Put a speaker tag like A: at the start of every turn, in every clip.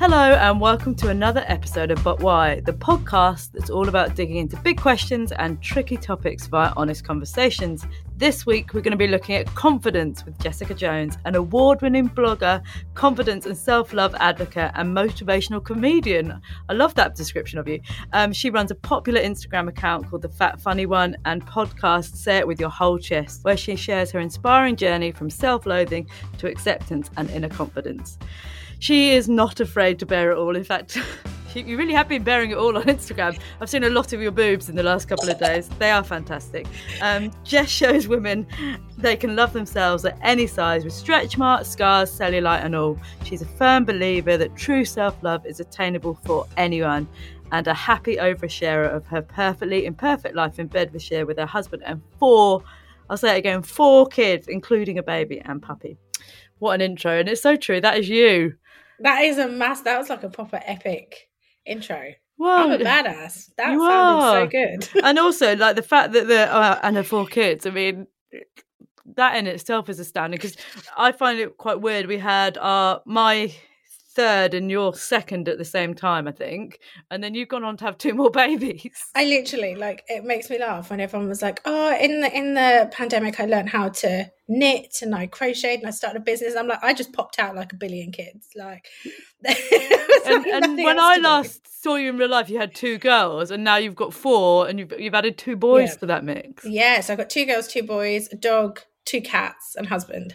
A: Hello, and welcome to another episode of But Why, the podcast that's all about digging into big questions and tricky topics via honest conversations. This week, we're going to be looking at confidence with Jessica Jones, an award winning blogger, confidence and self love advocate, and motivational comedian. I love that description of you. Um, she runs a popular Instagram account called The Fat Funny One and podcast Say It With Your Whole Chest, where she shares her inspiring journey from self loathing to acceptance and inner confidence she is not afraid to bear it all. In fact, you really have been bearing it all on Instagram. I've seen a lot of your boobs in the last couple of days. They are fantastic. Um, Jess shows women they can love themselves at any size with stretch marks, scars, cellulite, and all. She's a firm believer that true self love is attainable for anyone. And a happy oversharer of her perfectly imperfect life in Bedfordshire with her husband and four, I'll say it again, four kids, including a baby and puppy. What an intro. And it's so true. That is you.
B: That is a mass. That was like a proper epic intro. Well, I'm a badass. That sounded
A: are.
B: so good.
A: and also, like the fact that the uh, and her four kids. I mean, that in itself is astounding because I find it quite weird. We had our my third and you're second at the same time, I think. And then you've gone on to have two more babies.
B: I literally like it makes me laugh when everyone was like, "Oh, in the in the pandemic, I learned how to knit and I crocheted and I started a business." I'm like, I just popped out like a billion kids, like.
A: and, and when I last saw you in real life, you had two girls, and now you've got four, and you've you've added two boys
B: Yeah.
A: to that mix.
B: Yeah, so I've got two girls, two boys, a dog, two cats, and husband.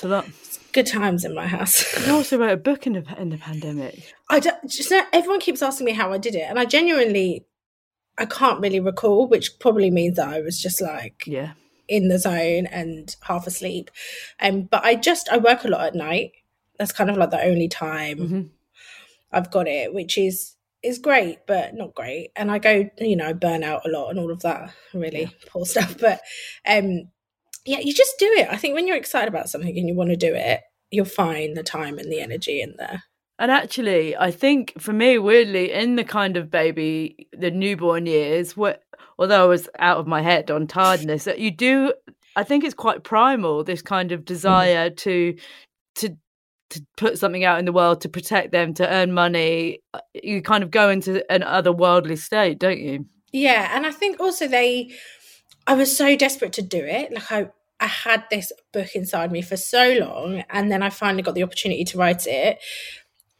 A: So that
B: Good times in my house.
A: you also wrote a book in the in the pandemic.
B: I don't, just know, everyone keeps asking me how I did it, and I genuinely, I can't really recall, which probably means that I was just like
A: Yeah.
B: in the zone and half asleep. Um, but I just I work a lot at night. That's kind of like the only time
A: Mhm.
B: I've got it, which is is great, but not great. And I go, you know, burn out a lot and all of that really poor stuff. But um, yeah, you just do it. I think when you're excited about something and you want to do it, you'll find the time and the energy in there.
A: And actually, I think for me, weirdly, in the kind of baby, the newborn years, what although I was out of my head on tiredness, that you do, I think it's quite primal. This kind of desire to to to put something out in the world to protect them, to earn money. uh, You kind of go into an otherworldly state, don't you?
B: Yeah, and I think also they I was so desperate to do it. Like I I had this book inside me for so long and then I finally got the opportunity to write it.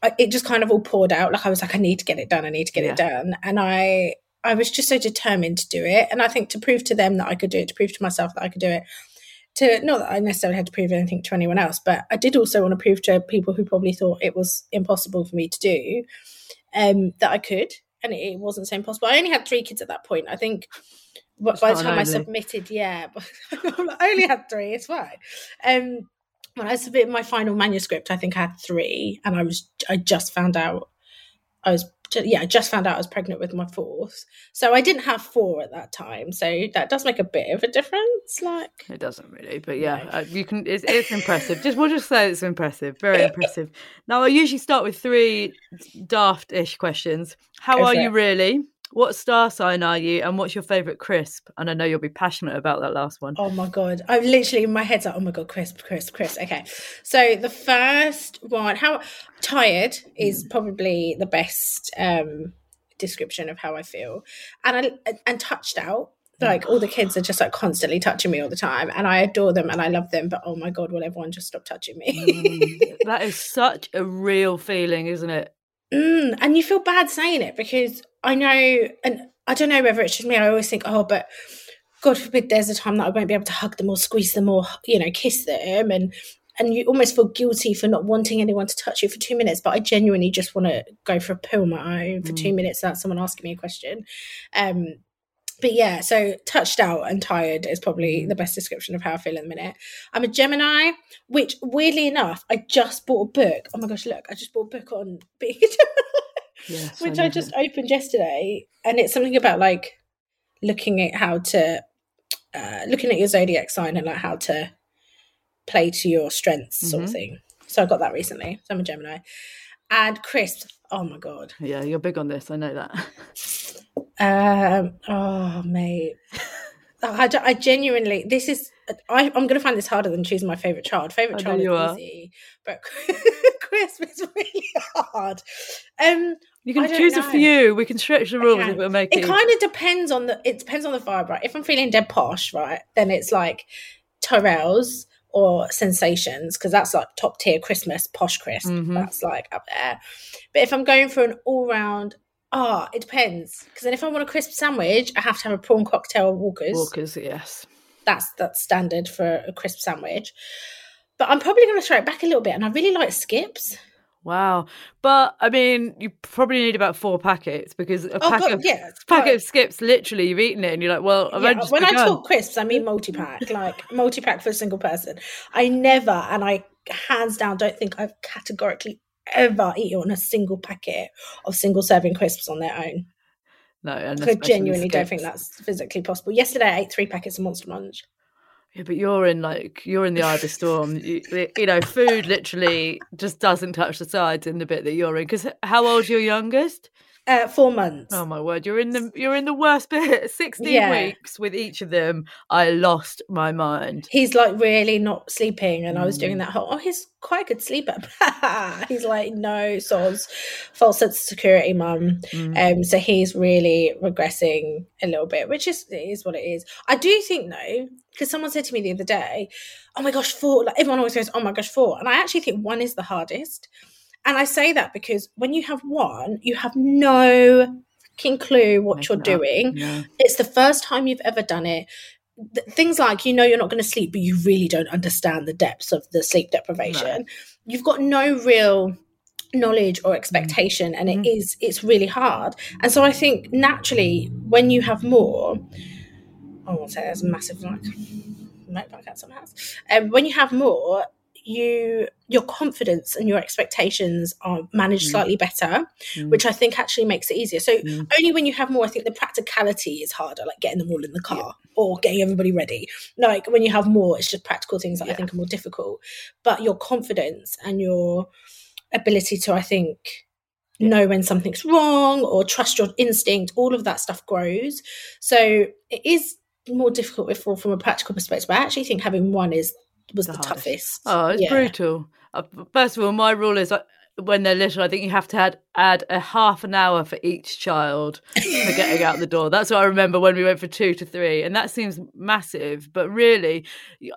B: I, it just kind of all poured out like I was like I need to get it done. I need to get it done. And I I was just so determined to do it and I think to prove to them that I could do it, to prove to myself that I could do it. To not that I necessarily had to prove anything to anyone else, but I did also want to prove to people who probably thought it was impossible for me to do um, that I could, and it, it wasn't so impossible. I only had three kids at that point. I think but by the time I submitted, yeah, but I only had three. It's fine. Um, when I submitted my final manuscript, I think I had three, and I was I just found out I was yeah I just found out I was pregnant with my fourth, so I didn't have four at that time. So that does make a bit of a difference. Like
A: It doesn't really, but yeah, uh, you can. It's, it's impressive. Just we'll just say it's impressive, very impressive. Now I usually start with three daft-ish questions. How
B: Go
A: are you
B: it.
A: really? What star sign are you, and what's your favourite crisp? And I know you'll be passionate about that last one.
B: Oh my god! I'm literally my head's like, oh my god, crisp, crisp, crisp. Okay, so the first one, how tired is probably the best um description of how I feel, and I and touched out. Like all the kids are just like constantly touching me all the time, and I adore them and I love them. But oh my god, will everyone just stop touching me?
A: Mm, that is such a real feeling, isn't it?
B: Mm, and you feel bad saying it because I know, and I don't know whether it's just me. I always think, oh, but God forbid there's a time that I won't be able to hug them or squeeze them or you know kiss them, and and you almost feel guilty for not wanting anyone to touch you for two minutes. But I genuinely just want to go for a poo on my own for mm. two minutes without someone asking me a question. Um, but yeah, so touched out and tired is probably mm. the best description of how I feel in a minute. I'm a Gemini, which weirdly enough, I just bought a book. Oh my gosh, look, I just bought a book on being a Gemini, yes, which I, I just it. opened yesterday. And it's something about like looking at how to, uh, looking at your zodiac sign and like how to play to your strengths mm-hmm. sort of mm-hmm. thing. So I got that recently. So I'm a Gemini. And crisps. Oh my God.
A: Yeah, you're big on this. I know that.
B: Um, oh, mate. I, I genuinely, this is, I, am going to find this harder than choosing my favourite child. Favourite child is are. easy, but Crisp is really hard. Um,
A: you can choose know. a few. We can stretch the rules if make
B: it. It kind of depends on the. It depends on the vibe, right? If I'm feeling dead posh, right, then it's like Tyrrell's or Sensations because that's like top tier Christmas posh crisp. Mm-hmm. That's like up there. But if I'm going for an all round Ah, oh, it depends. Because then if I want a crisp sandwich, I have to have a prawn cocktail Walker's.
A: Walker's, yes.
B: That's that's standard for a crisp sandwich. But I'm probably going to throw it back a little bit, and I really like skips.
A: Wow, but I mean, you probably need about four packets because a oh, pack God, of yeah, packet of skips, literally, you've eaten it, and you're like, well, yeah,
B: when I talk crisps, I mean multi pack, like multi pack for a single person. I never, and I hands down don't think I've categorically ever eaten a single packet of single serving crisps on their own.
A: No,
B: and I genuinely don't think that's physically possible. Yesterday, I ate three packets of Monster Munch.
A: Yeah, but you're in like you're in the eye of the storm. You, you know, food literally just doesn't touch the sides in the bit that you're in. Because how old's your youngest?
B: Uh, four months.
A: Oh my word! You're in the you're in the worst bit. Sixteen yeah. weeks with each of them. I lost my mind.
B: He's like really not sleeping, and mm. I was doing mm. that whole. Oh, he's quite a good sleeper. he's like no soz, false sense of security, mum. Mm. Um, so he's really regressing a little bit, which is is what it is. I do think though, because someone said to me the other day, "Oh my gosh, four!" Like everyone always goes, "Oh my gosh, four. and I actually think one is the hardest and I say that because when you have one, you have no fucking clue what you're doing. Yeah. It's the first time you've ever done it. things like you know you're not going to sleep, but you really don't understand the depths of the sleep deprivation. You've got no real knowledge or expectation, and mm-hmm. is it's really hard. And so I think naturally, when you have more, I won't say there's a massive like motorbike at some house. Um, when you have more, you your confidence and your expectations are managed mm. slightly better mm. which i think actually makes it easier so mm. only when you have more i think the practicality is harder like getting them all in the car yeah. or getting everybody ready like when you have more it's just practical things that yeah. i think are more difficult but your confidence and your ability to i think yeah. know when something's wrong or trust your instinct all of that stuff grows so it is more difficult before from a practical perspective but i actually think having one is was the, the toughest.
A: Oh, it's yeah. brutal. Uh, first of all, my rule is uh, when they're little, I think you have to add, add a half an hour for each child for getting out the door. That's what I remember when we went for two to three, and that seems massive, but really,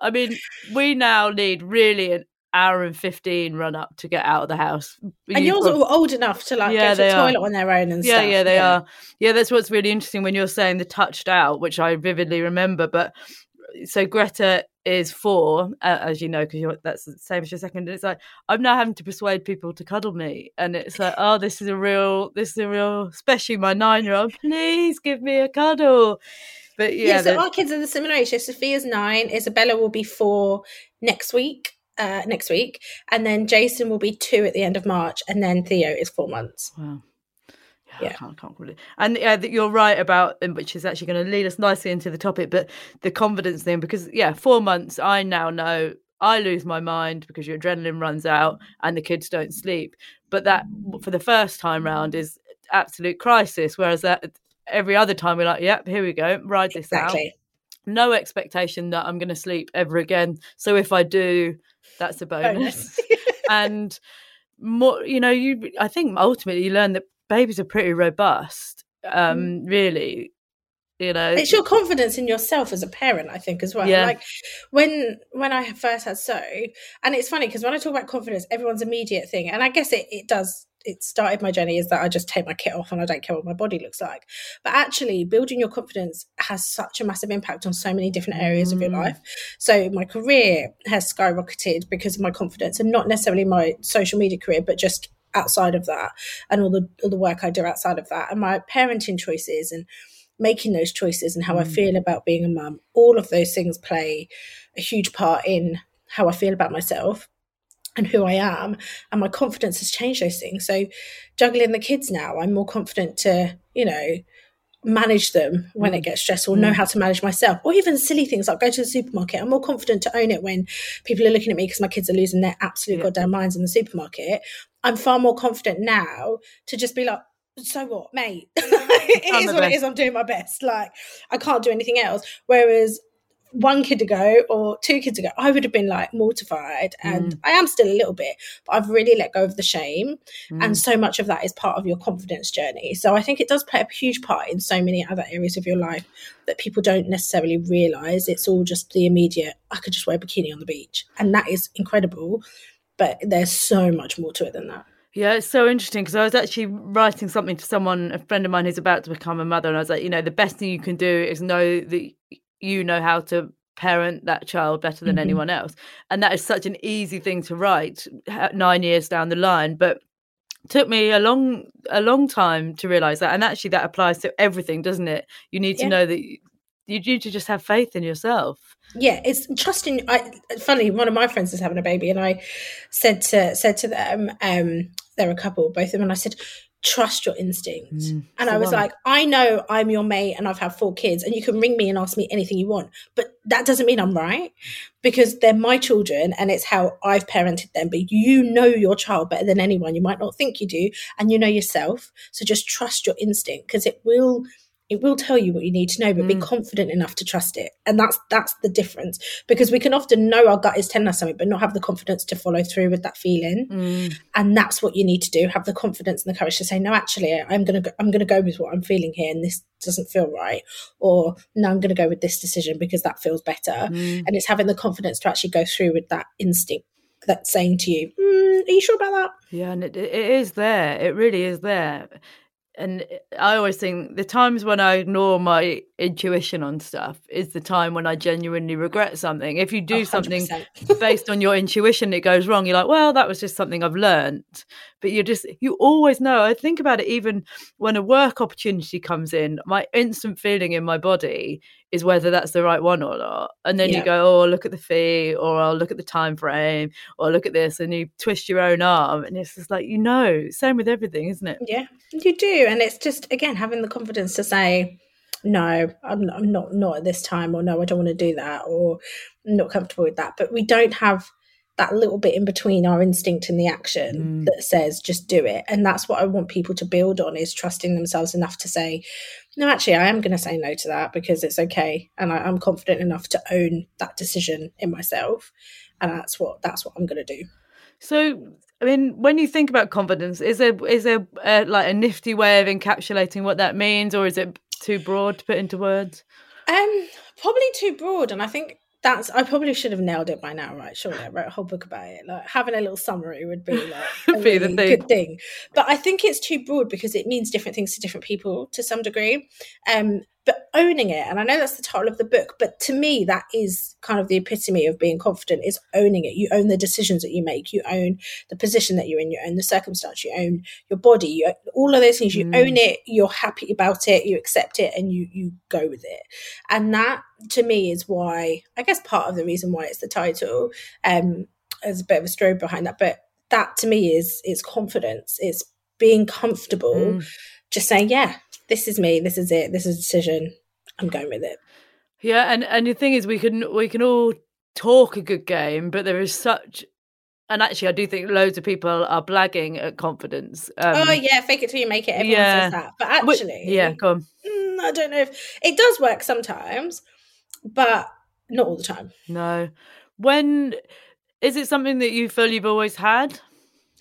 A: I mean, we now need really an hour and 15 run up to get out of the house.
B: And you yours are old enough to like yeah, go to the toilet are. on their own and
A: yeah,
B: stuff.
A: Yeah, they yeah. are. Yeah, that's what's really interesting when you're saying the touched out, which I vividly remember. But so Greta is four, uh, as you know, because you're that's the same as your second. It's like I'm now having to persuade people to cuddle me, and it's like, oh, this is a real, this is a real, especially my nine-year-old. Please give me a cuddle. But yeah,
B: yeah so our kids are the similar age. So Sophia's nine, Isabella will be four next week. Uh, next week, and then Jason will be two at the end of March, and then Theo is four months.
A: Wow yeah. I can't, I can't really. And yeah, you're right about, um, which is actually going to lead us nicely into the topic, but the confidence thing, because yeah, four months, I now know I lose my mind because your adrenaline runs out and the kids don't sleep. But that, for the first time round, is absolute crisis. Whereas that every other time we're like, yep, here we go, ride this exactly. out. No expectation that I'm going to sleep ever again. So if I do, that's a bonus. and more, you know, you. I think ultimately you learn that babies are pretty robust, um, mm. really. you know
B: it's your confidence in yourself as a parent i think as well
A: Yeah.
B: like when when i first had so and it's funny because when i talk about confidence everyone's immediate thing and i guess it, it does it started my journey is that i just take my kit off and i don't care what my body looks like but actually building your confidence has such a massive impact on so many different areas of your
A: Mm.
B: life so my career has skyrocketed because of my confidence and not necessarily my social media career but just outside of that and all the all the work i do outside of that and my parenting choices and making those choices and how I
A: Mm.
B: feel about being a mum, all of those things play a huge part in how I feel about myself and who I am. And my confidence has changed those things. So juggling the kids now, I'm more confident to, you know, manage them when it gets stressful, know
A: Mm.
B: how to manage myself, or even silly things like go to the supermarket. I'm more confident to own it when people are looking at me because my kids are losing their absolute
A: Yeah.
B: goddamn minds in the supermarket. I'm far more confident now to just be like, so what, mate? it is what it
A: best.
B: is. I'm doing my best. Like, I can't do anything else. Whereas one kid ago or two kids ago, I would have been like mortified,
A: Mm.
B: and I am still a little bit, but I've really let go of the shame.
A: Mm.
B: And so much of that is part of your confidence journey. So I think it does play a huge part in so many other areas of your life that people don't necessarily realize. It's all just the immediate, I could just wear a bikini on the beach. And that is incredible. But there's so much more to it than that.
A: Yeah, it's so interesting because I was actually writing something to someone, a friend of mine who's about to become a mother, and I was like, you know, the best thing you can do is know that you know how to parent that child better than
B: Mhm.
A: anyone else. And that is such an easy thing to write ha- nine years down the line. But took me a long a long time to realize that and actually that applies to everything doesn't it you need to know that you, need to just have faith in yourself.
B: Yeah it's trusting i funny one of my friends is having a baby and i said to said to them um they're a couple both of them and i said trust your instinct.
A: Mm,
B: and i was like i know i'm your mate and i've had four kids and you can ring me and ask me anything you want but that doesn't mean i'm right because they're my children and it's how i've parented them but you know your child better than anyone. You might not think you do and you know yourself so just trust your instinct because it will it will tell you what you need to know but be
A: Mm.
B: confident enough to trust it and that's that's the difference because we can often know our gut is telling us something but not have the confidence to follow through with that feeling
A: Mm,
B: and that's what you need to do have the confidence and the courage to say no actually i'm going to go, i'm going to go with what i'm feeling here and this doesn't feel right or no i'm going to go with this decision because that feels better
A: mm.
B: and it's having the confidence to actually go through with that instinct that's saying to you mm, are you sure about that
A: Yeah, and it, it is there. It really is there. And I always think the times when I ignore my intuition on stuff is the time when I genuinely regret something. If you do
B: Oh,
A: something
B: 100%.
A: based on your intuition, it goes wrong. You're like, well, that was just something I've learned. But you just, you always know. I think about it even when a work opportunity comes in, my instant feeling in my body is whether that's the right one or not. And then
B: Yeah.
A: you go, oh, look at the fee, or I'll look at the time frame, or look at this, and you twist your own arm. And it's just like, you know, same with everything, isn't it?
B: Yeah, you do, and it's just again having the confidence to say, "No, I'm, I'm not not at this time," or "No, I don't want to do that," or "I'm not comfortable with that." But we don't have that little bit in between our instinct and the action
A: Mm.
B: that says just do it, and that's what I want people to build on is trusting themselves enough to say, "No, actually, I am going to say no to that because it's okay, and I, I'm confident enough to own that decision in myself." And that's what that's what I'm going to do.
A: So, I mean, when you think about confidence, is there is there uh, like a nifty way of encapsulating what that means, or is it too broad to put into words?
B: Um, probably too broad, and I think that's. I probably should have nailed it by now, right? Surely, I wrote a whole book about it. Like having a little summary would be like a
A: Be the
B: really
A: thing.
B: good thing. But I think it's too broad because it means different things to different people to some degree. Um, but owning it, and I know that's the title of the book, but to me, that is kind of the epitome of being confident: is owning it. You own the decisions that you make. You own the position that you're in. You own the circumstance. You own your body. You all of those things. You
A: Mm.
B: own it. You're happy about it. You accept it, and you you go with it. And that, to me, is why I guess part of the reason why it's the title. Um, there's a bit of a story behind that, but that to me is is confidence. It's being comfortable,
A: Mm.
B: just saying, yeah, this is me. This is it. This is a decision. I'm going with it.
A: Yeah, and and the thing is, we can we can all talk a good game, but there is such. And actually, I do think loads of people are blagging at confidence. Um,
B: oh yeah, fake it till you make it. Everyone
A: yeah.
B: says that, but actually,
A: yeah, go on.
B: mm, I don't know if it does work sometimes, but not all the time.
A: No, when is it something that you feel you've always had?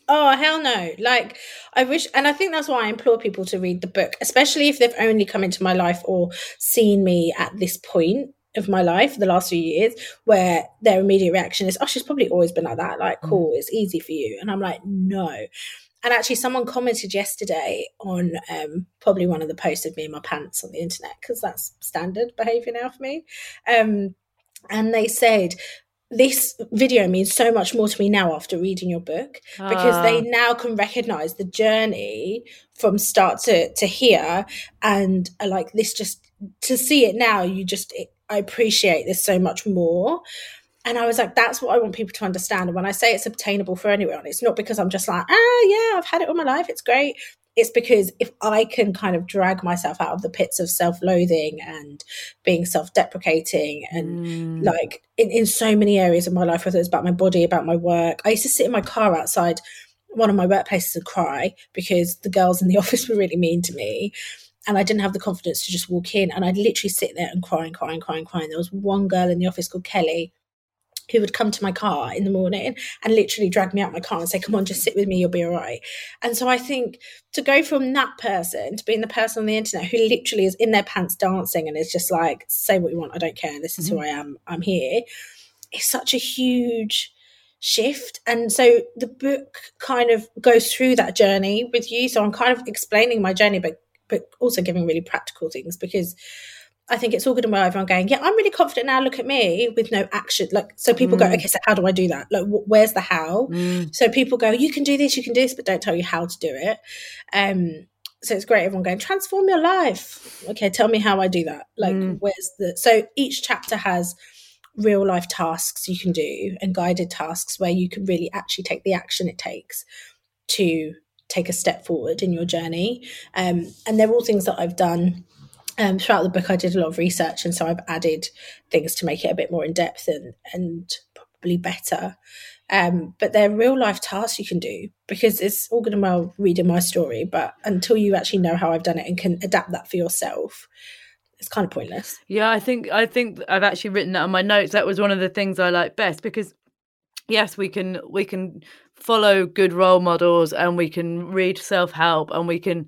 B: Oh hell no! Like I wish, and I think that's why I implore people to read the book, especially if they've only come into my life or seen me at this point of my life, the last few years, where their immediate reaction is, "Oh, she's probably always been like that." Like, cool, it's easy for you, and I'm like, no. And actually, someone commented yesterday on um, probably one of the posts of me in my pants on the internet because that's standard behavior now for me. Um, and they said this video means so much more to me now after reading your book because they now can recognize the journey from start to to here and like this just to see it now you just it, i appreciate this so much more and I was like, that's what I want people to understand. And when I say it's obtainable for anyone, it's not because I'm just like, ah, yeah, I've had it all my life. It's great it's because if I can kind of drag myself out of the pits of self loathing and being self deprecating and mm. like in, in so many areas of my life, whether it's about my body, about my work, I used to sit in my car outside one of my workplaces and cry because the girls in the office were really mean to me. And I didn't have the confidence to just walk in. And I'd literally sit there and cry and cry and cry and cry. And there was one girl in the office called Kelly who would come to my car in the morning and literally drag me out my car and say, Come on, just sit with me, you'll be all right. And so I think to go from that person to being the person on the internet who literally is in their pants dancing and is just like, Say what you want, I don't care, this is mm-hmm. who I am, I'm here, it's such a huge shift. And so the book kind of goes through that journey with you. So I'm kind of explaining my journey, but but also giving really practical things because I think it's all good and well. Everyone going, yeah, I'm really confident now. Look at me with no action. Like, so people mm. go, okay, so how do I do that? Like, wh- where's the how? Mm. So people go, you can do this, you can do this, but don't tell you how to do it. Um, so it's great. Everyone going, transform your life. Okay, tell me how I do that. Like, mm. where's the? So each chapter has real life tasks you can do and guided tasks where you can really actually take the action it takes to take a step forward in your journey. Um, and they're all things that I've done um, throughout the book, I did a lot of research, and so I've added things to make it a bit more in depth and and probably better. Um, but they're real life tasks you can do because it's all good and well reading my story, but until you actually know how I've done it and can adapt that for yourself, it's kind of pointless.
A: Yeah, I think I think I've actually written that on my notes. That was one of the things I like best because yes, we can we can follow good role models and we can read self help and we can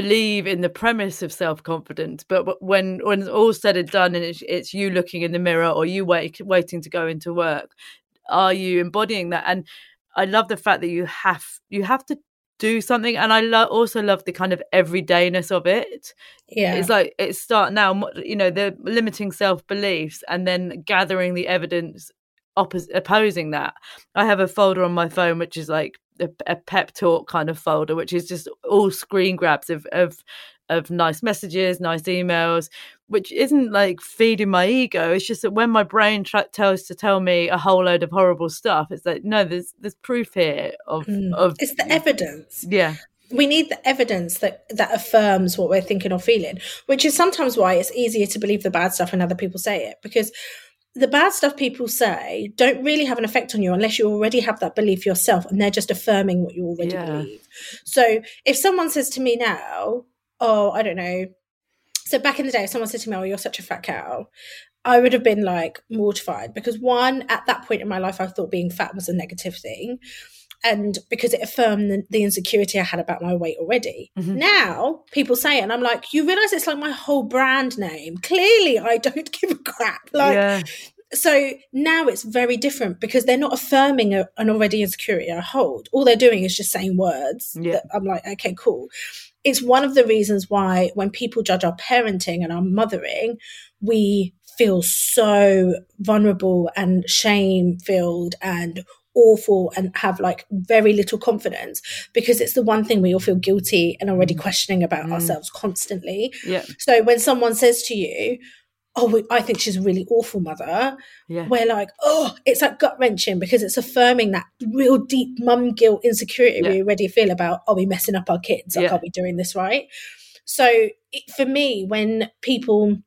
A: believe in the premise of self-confidence but when when it's all said and done and it's, it's you looking in the mirror or you wait, waiting to go into work are you embodying that? And i love the fact that you have you have to do something and i lo- also love the kind of everydayness of it. Yeah. It's like it's start now you know the limiting self beliefs and then gathering the evidence oppos- opposing that. I have a folder on my phone which is like a, a, pep talk kind of folder, which is just all screen grabs of of of nice messages, nice emails, which isn't like feeding my ego. It's just that when my brain tra- tells to tell me a whole load of horrible stuff, it's like no, there's there's proof here of mm. of
B: it's the evidence.
A: Yeah,
B: we need the evidence that that affirms what we're thinking or feeling, which is sometimes why it's easier to believe the bad stuff when other people say it because the bad stuff people say don't really have an effect on you unless you already have that belief yourself and they're just affirming what you already yeah. believe. So if someone says to me now, oh, I don't know. So back in the day, if someone said to me, oh, you're such a fat cow, I would have been like mortified because one, at that point in my life, I thought being fat was a negative thing and because it affirmed the, the, insecurity I had about my weight already. Mm-hmm. Now people say it, and I'm like, you realize it's like my whole brand name. Clearly, I don't give a crap. Like, yeah. so now it's very different because they're not affirming a, an already insecurity I hold. All they're doing is just saying words. Yeah. I'm like, okay, cool. It's one of the reasons why when people judge our parenting and our mothering, we feel so vulnerable and shame filled and awful and have like very little confidence because it's the one thing we all feel guilty and already mm. questioning about mm. ourselves constantly.
A: Yeah.
B: So when someone says to you, Oh, I think she's a really awful mother. Yeah. We're like, oh, it's like gut wrenching because it's affirming that real deep mum guilt insecurity yeah. we already feel about, are we messing up our kids? Like, yeah. are we doing this right? So it, for me, when people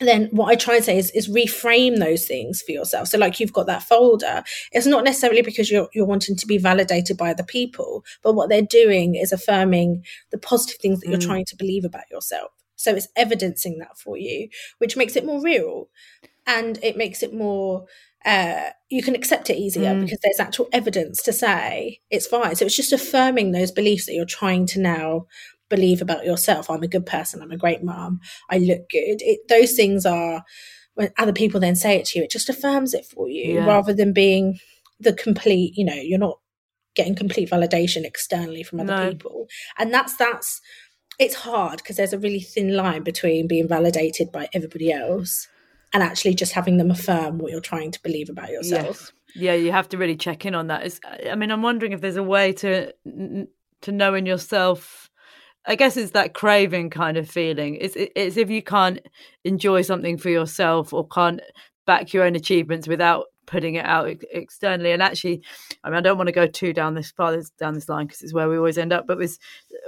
B: then what I try and say is, is reframe those things for yourself. So like you've got that folder. It's not necessarily because you're you're wanting to be validated by other people, but what they're doing is affirming the positive things that mm. you're trying to believe about yourself. So it's evidencing that for you, which makes it more real. and it makes it more uh, you can accept it easier
A: Mm.
B: because there's actual evidence to say it's fine. So it's just affirming those beliefs that you're trying to now believe about yourself. I'm a good person. I'm a great mom. I look good. It, those things are when other people then say it to you. It just affirms it for you
A: Yeah.
B: rather than being the complete. You know, you're not getting complete validation externally from other
A: No.
B: people, and that's that's. It's hard because there's a really thin line between being validated by everybody else and actually just having them affirm what you're trying to believe about yourself.
A: Yes. Yeah, you have to really check in on that. It's, I mean, I'm wondering if there's a way to to know in yourself. I guess it's that craving kind of feeling. It's it's if you can't enjoy something for yourself or can't back your own achievements without putting it out externally. And actually, I mean, I don't want to go too down this far this- down this line because it's where we always end up. But with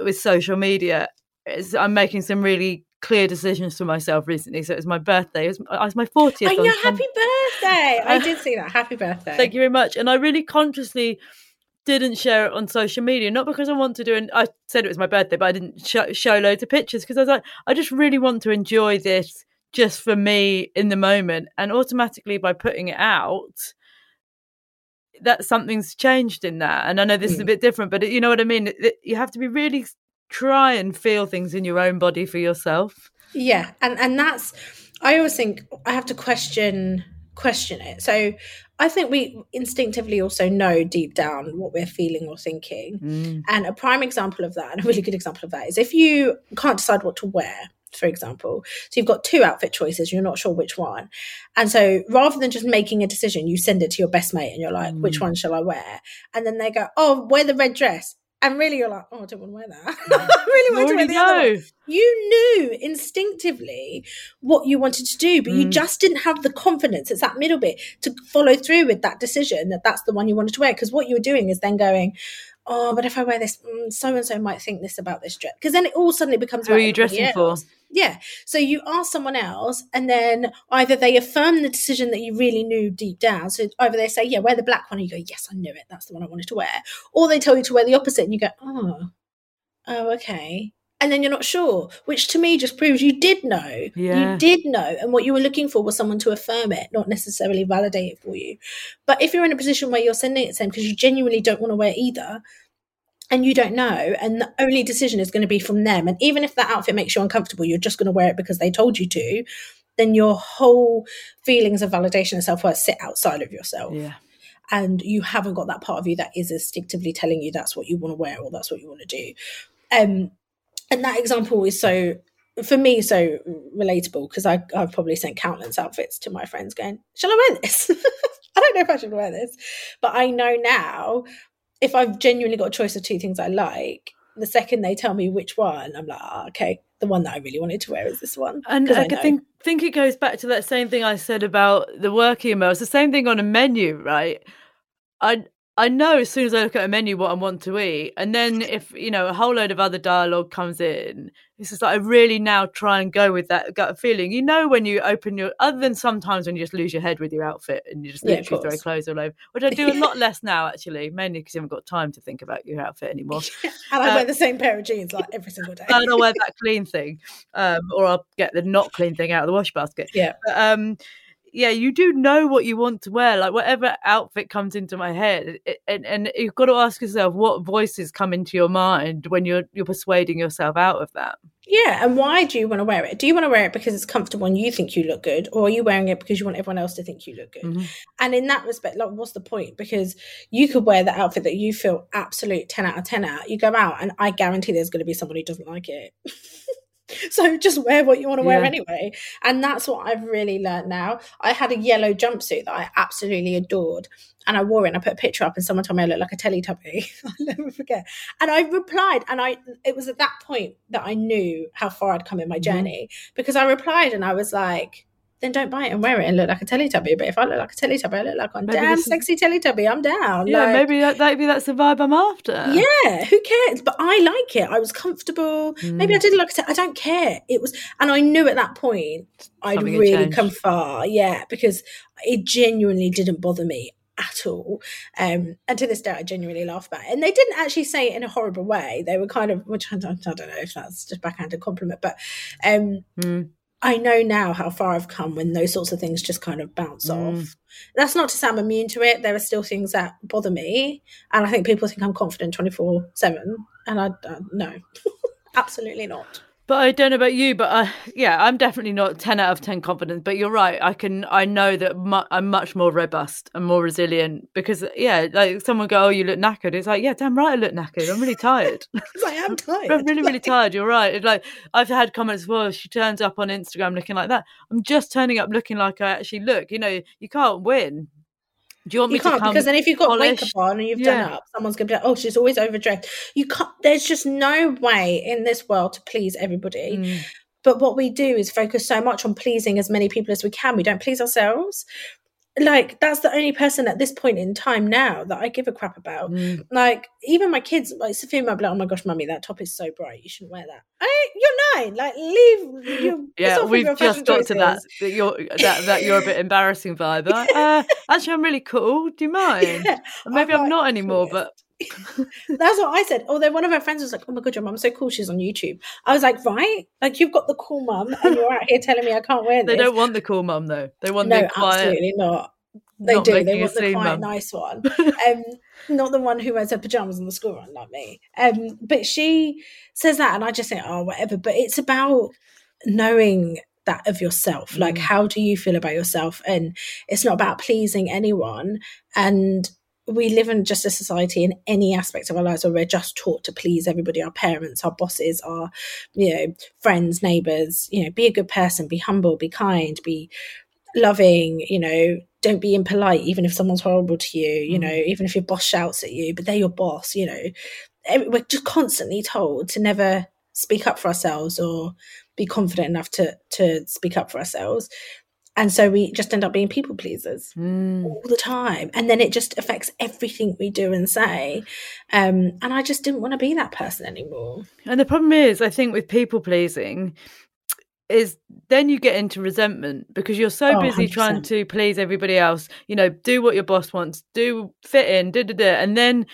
A: with social media, it's, I'm making some really clear decisions for myself recently. So it was my birthday. It was, uh, it was my 40th.
B: Oh,
A: on
B: yeah, happy birthday. I did see that. Happy birthday.
A: Thank you very much. And I really consciously didn't share it on social media, not because I want to do it. I said it was my birthday, but I didn't show, show loads of pictures because I was like, I just really want to enjoy this just for me in the moment. And automatically, by putting it out, that something's changed in that. And I know this is a
B: Mm.
A: bit different, but you know what I mean? It- it- You have to be really try and feel things in your own body for yourself.
B: Yeah, and and that's I always think I have to question question it. So I think we instinctively also know deep down what we're feeling or thinking.
A: Mm.
B: And a prime example of that, and a really good example of that, is if you can't decide what to wear, for example. So you've got two outfit choices, you're not sure which one. And so rather than just making a decision, you send it to your best mate and you're like, which
A: Mm.
B: one shall I wear? And then they go, oh, wear the red dress. And really you're like, oh, I don't want to wear that. I really want to wear the other one you knew instinctively what you wanted to do but you
A: Mm.
B: just didn't have the confidence it's that middle bit to follow through with that decision that that's the one you wanted to wear because what you were doing is then going oh but if i wear this so and so might think this about this dress because then it all suddenly becomes
A: Who are you dressing for?
B: Yeah. So you ask someone else and then either they affirm the decision that you really knew deep down. So either they say yeah wear the black one and you go yes i knew it. That's the one i wanted to wear. Or they tell you to wear the opposite and you go oh oh okay. And then you're not sure which to me just proves you did know.
A: Yeah.
B: you did know and what you were looking for was someone to affirm it not necessarily validate it for you. But if you're in a position where you're sending it to them because you genuinely don't want to wear either and you don't know and the only decision is going to be from them and even if that outfit makes you uncomfortable you're just going to wear it because they told you to then your whole feelings of validation and self-worth sit outside of yourself
A: Yeah.
B: and you haven't got that part of you that is instinctively telling you that's what you want to wear or that's what you want to do. Um, and that example is so, for me, so relatable because I've probably sent countless outfits to my friends going, Shall I wear this? I don't know if I should wear this. But I know now if I've genuinely got a choice of two things I like, the second they tell me which one, I'm like, ah, okay, the one that I really wanted to wear is this one.
A: And I,
B: I
A: think think it goes back to that same thing I said about the work email. It's the same thing on a menu, right? I I know as soon as I look at a menu what I want to eat, and then if you know a whole load of other dialogue comes in, it's just like I really now try and go with that gut feeling. You know when you open your, other than sometimes when you just lose your head with your outfit and you just
B: Yeah,
A: literally throw clothes all over, which I do a lot less now actually, mainly because you haven't got time to think about your outfit anymore.
B: and I
A: uh,
B: wear the same pair of jeans like every single day.
A: and I'll wear that clean thing, um, or I'll get the not clean thing out of the wash basket.
B: Yeah.
A: But, um, yeah, you do know what you want to wear. Like whatever outfit comes into my head, it, and and you've got to ask yourself what voices come into your mind when you're you're persuading yourself out of that.
B: Yeah, and why do you want to wear it? Do you want to wear it because it's comfortable and you think you look good, or are you wearing it because you want everyone else to think you look good?
A: Mhm.
B: And in that respect, like, what's the point? Because you could wear the outfit that you feel absolute ten out of ten out. You go out, and I guarantee there's going to be someone who doesn't like it. so just wear what you want to wear anyway. And that's what I've really learned now. I had a yellow jumpsuit that I absolutely adored. And I wore it and I put a picture up and someone told me I looked like a Teletubby. I'll never forget. And I replied, and I it was at that point that I knew how far I'd come in my
A: Mhm.
B: journey because I replied and I was like, then don't buy it and wear it and look like a Teletubby. But if I look like a Teletubby, I look like a
A: Maybe
B: damn
A: is-
B: sexy Teletubby. I'm down.
A: Yeah,
B: Like,
A: maybe that maybe that's the vibe I'm after.
B: yeah, who cares? But I like it. I was comfortable. Maybe I
A: Mm.
B: did like it. I don't care. It was, and I knew at that point I'd
A: Something
B: really come far. Yeah, because it genuinely didn't bother me at all. Um, and to this day, I genuinely laugh about it. And they didn't actually say it in a horrible way. They were kind of, which I don't, I don't know if that's just backhanded compliment, but um,
A: Mm.
B: I know now how far I've come when those sorts of things just kind of bounce
A: Mm.
B: off. That's not to say I'm immune to it. There are still things that bother me. And I think people think I'm confident 24 7. And I, uh, no, absolutely not.
A: But I don't know about you, but I, yeah, I'm definitely not 10 out of 10 confident. But you're right. I can, I know that mu- I'm much more robust and more resilient because, yeah, like someone go, oh, you look knackered. It's like, yeah, damn right, I look knackered. I'm really tired.
B: I am tired.
A: I'm really, really tired. You're right. It's like I've had comments. Well, she turns up on Instagram looking like that. I'm just turning up looking like I actually look. You know, you can't win. Do you want me
B: You can't
A: to
B: because then if you've got
A: polished?
B: makeup on and you've
A: Yeah.
B: done up, someone's gonna be like, "Oh, she's always overdressed." You can't. There's just no way in this world to please everybody.
A: Mm.
B: But what we do is focus so much on pleasing as many people as we can. We don't please ourselves. Like that's the only person at this point in time now that I give a crap about.
A: Mm.
B: Like even my kids, like Sophia might be like, "Oh my gosh, mummy, that top is so bright. You shouldn't wear that." I, you're nine. Like leave. You,
A: Yeah, we've just got to that that you're that, that you're a bit embarrassing vibe. Like, uh, actually, I'm really cool. Do you mind?
B: Yeah,
A: Maybe
B: I'm
A: I'm,
B: like,
A: not anymore,
B: "Yes."
A: but
B: That's what I said. Although one of her friends was like, "Oh my god, your mum's so cool. She's on YouTube." I was like, "Right, like you've got the cool mum, and you're out here telling me I can't wear
A: they don't want the cool mum though. They want
B: no,
A: the quiet.
B: absolutely not. They
A: not
B: do. They want the quiet,
A: mum.
B: nice one, um, not the one who wears her pajamas on the school run like me. Um, but she says that, and I just say, "Oh, whatever." But it's about knowing that of yourself. Like,
A: Mm.
B: how do you feel about yourself? And it's not about pleasing anyone. And we live in just a society in any aspect of our lives where we're just taught to please everybody. Our parents our bosses our you know friends neighbors you know be a good person be humble be kind be loving you know don't be impolite even if someone's horrible to you you
A: Mm.
B: know even if your boss shouts at you but they're your boss you know. We're just constantly told to never speak up for ourselves or be confident enough to to speak up for ourselves and so we just end up being people pleasers
A: Mm.
B: all the time and then it just affects everything we do and say um and i just didn't want to be that person anymore
A: And the problem is, I think with people pleasing, is then you get into resentment because you're so
B: Oh,
A: busy trying
B: 100%.
A: to please everybody else. You know, do what your boss wants, do fit in, da da da, and then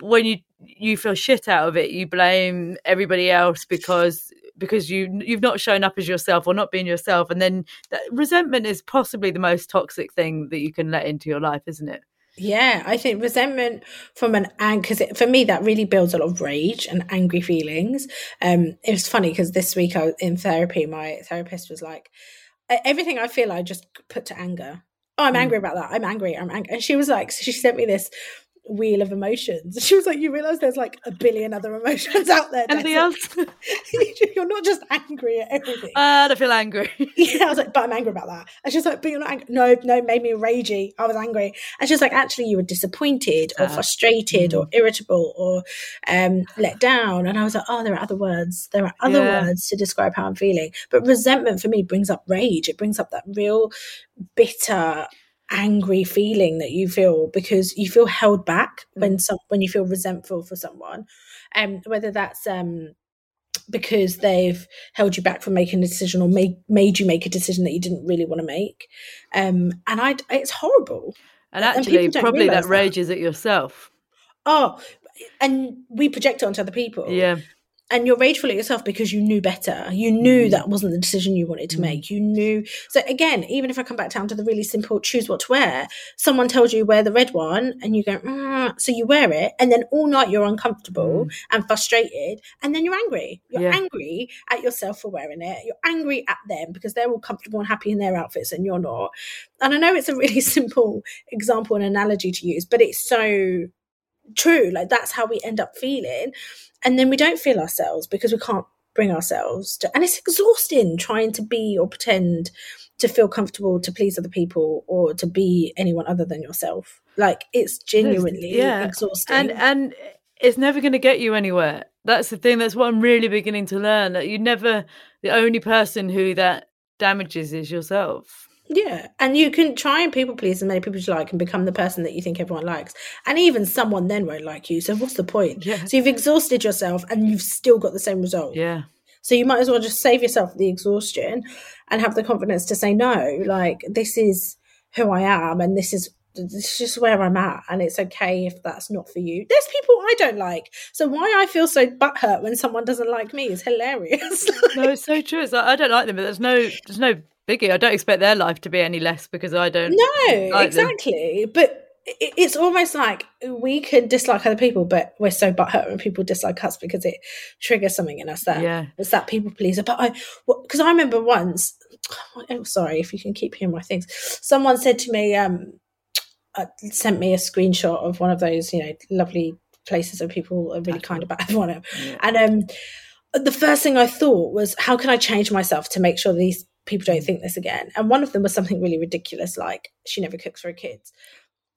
A: when you you feel shit out of it, you blame everybody else because because you you've not shown up as yourself or not being yourself, and then that resentment is possibly the most toxic thing that you can let into your life, isn't it?
B: Yeah, I think resentment from an anger, because for me, that really builds a lot of rage and angry feelings. Um, it was funny because this week I was in therapy, my therapist was like, "E- everything I feel, I just put to anger. Oh, I'm
A: Mm.
B: angry about that. I'm angry. I'm angry. And she was like, she sent me this wheel of emotions. She was like, you realize there's like a billion other emotions out there.
A: Anything else?
B: You're not just angry at everything.
A: Ah, I feel angry.
B: Yeah, I was like, but I'm angry about that. And she's like, but you're not angry. No, no, made me ragey. I was angry. And she's like, actually, you were disappointed or
A: Sad.
B: frustrated or irritable or um, let down. And I was like, oh, there are other words. There are other
A: Yeah.
B: words to describe how I'm feeling. But resentment for me brings up rage. It brings up that real bitter, angry feeling that you feel because you feel held back when some when you feel resentful for someone. Um, whether that's um because they've held you back from making a decision or made made you make a decision that you didn't really want to make. Um, and I, it's horrible.
A: And
B: And
A: actually,
B: don't
A: probably that
B: that.
A: rage at yourself.
B: Oh, and we project it onto other people.
A: Yeah.
B: And you're rageful at yourself because you knew better. You knew
A: Mm.
B: that wasn't the decision you wanted to make. You knew. So again, even if I come back down to the really simple choose what to wear, someone tells you wear the red one, and you go, mm, so you wear it, and then all night you're uncomfortable and frustrated, and then you're angry. You're
A: Mm. Yeah.
B: angry at yourself for wearing it. You're angry at them because they're all comfortable and happy in their outfits, and you're not. And I know it's a really simple example and analogy to use, but it's so true. Like that's how we end up feeling. And then we don't feel ourselves because we can't bring ourselves to, and it's exhausting trying to be or pretend to feel comfortable to please other people or to be anyone other than yourself. Like it's genuinely
A: yeah.
B: exhausting.
A: and and it's never going to get you anywhere that's the thing that's what i'm really beginning to learn that you never the only person who that damages is yourself
B: Yeah, and you can try and people please as many people as you like and become the person that you think everyone likes. And even someone then won't like you. So what's the point?
A: Yeah.
B: So you've exhausted yourself and you've still got the same result.
A: yeah
B: So you might as well just save yourself the exhaustion and have the confidence to say no. Like this is who I am and this is it's just where I'm at, and it's okay if that's not for you. There's people I don't like, so why I feel so butthurt when someone doesn't like me is hilarious.
A: no, it's so true. It's like, I don't like them, but there's no there's no biggie. I don't expect their life to be any less because I don't.
B: No,
A: like
B: exactly. Them. But it's almost like we can dislike other people, but we're so butthurt when people dislike us because it triggers something in us that
A: yeah.
B: it's that people pleaser. But I, because I remember once, I'm sorry if you can keep hearing my things. Someone said to me, um, uh, sent me a screenshot of one of those, you know, lovely places where people are really kind about everyone. Yeah. And um, the first thing I thought was, how can I change myself to make sure these people don't think this again? And one of them was something really ridiculous, like she never cooks for her kids.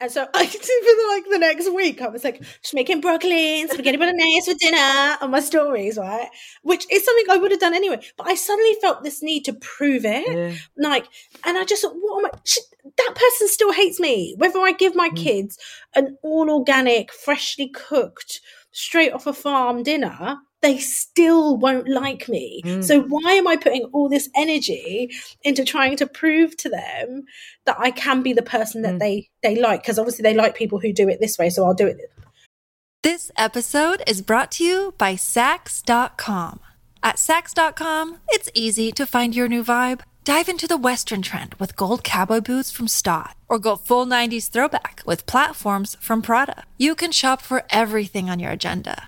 B: And so I, for like the next week, I was like, just making broccoli and spaghetti bolognese for dinner on my stories, right? Which is something I would have done anyway. But I suddenly felt this need to prove it. Yeah. Like, and I just thought, what am I? She, that person still hates me. Whether I give my mm. kids an all organic, freshly cooked, straight off a farm dinner, they still won't like me. Mm. So why am I putting all this energy into trying to prove to them that I can be the person that mm. they they like? Because obviously they like people who do it this way, so I'll do it.
C: This episode is brought to you by Saks.com. At Saks.com, it's easy to find your new vibe. Dive into the Western trend with gold cowboy boots from Staud, or go full 90s throwback with platforms from Prada. You can shop for everything on your agenda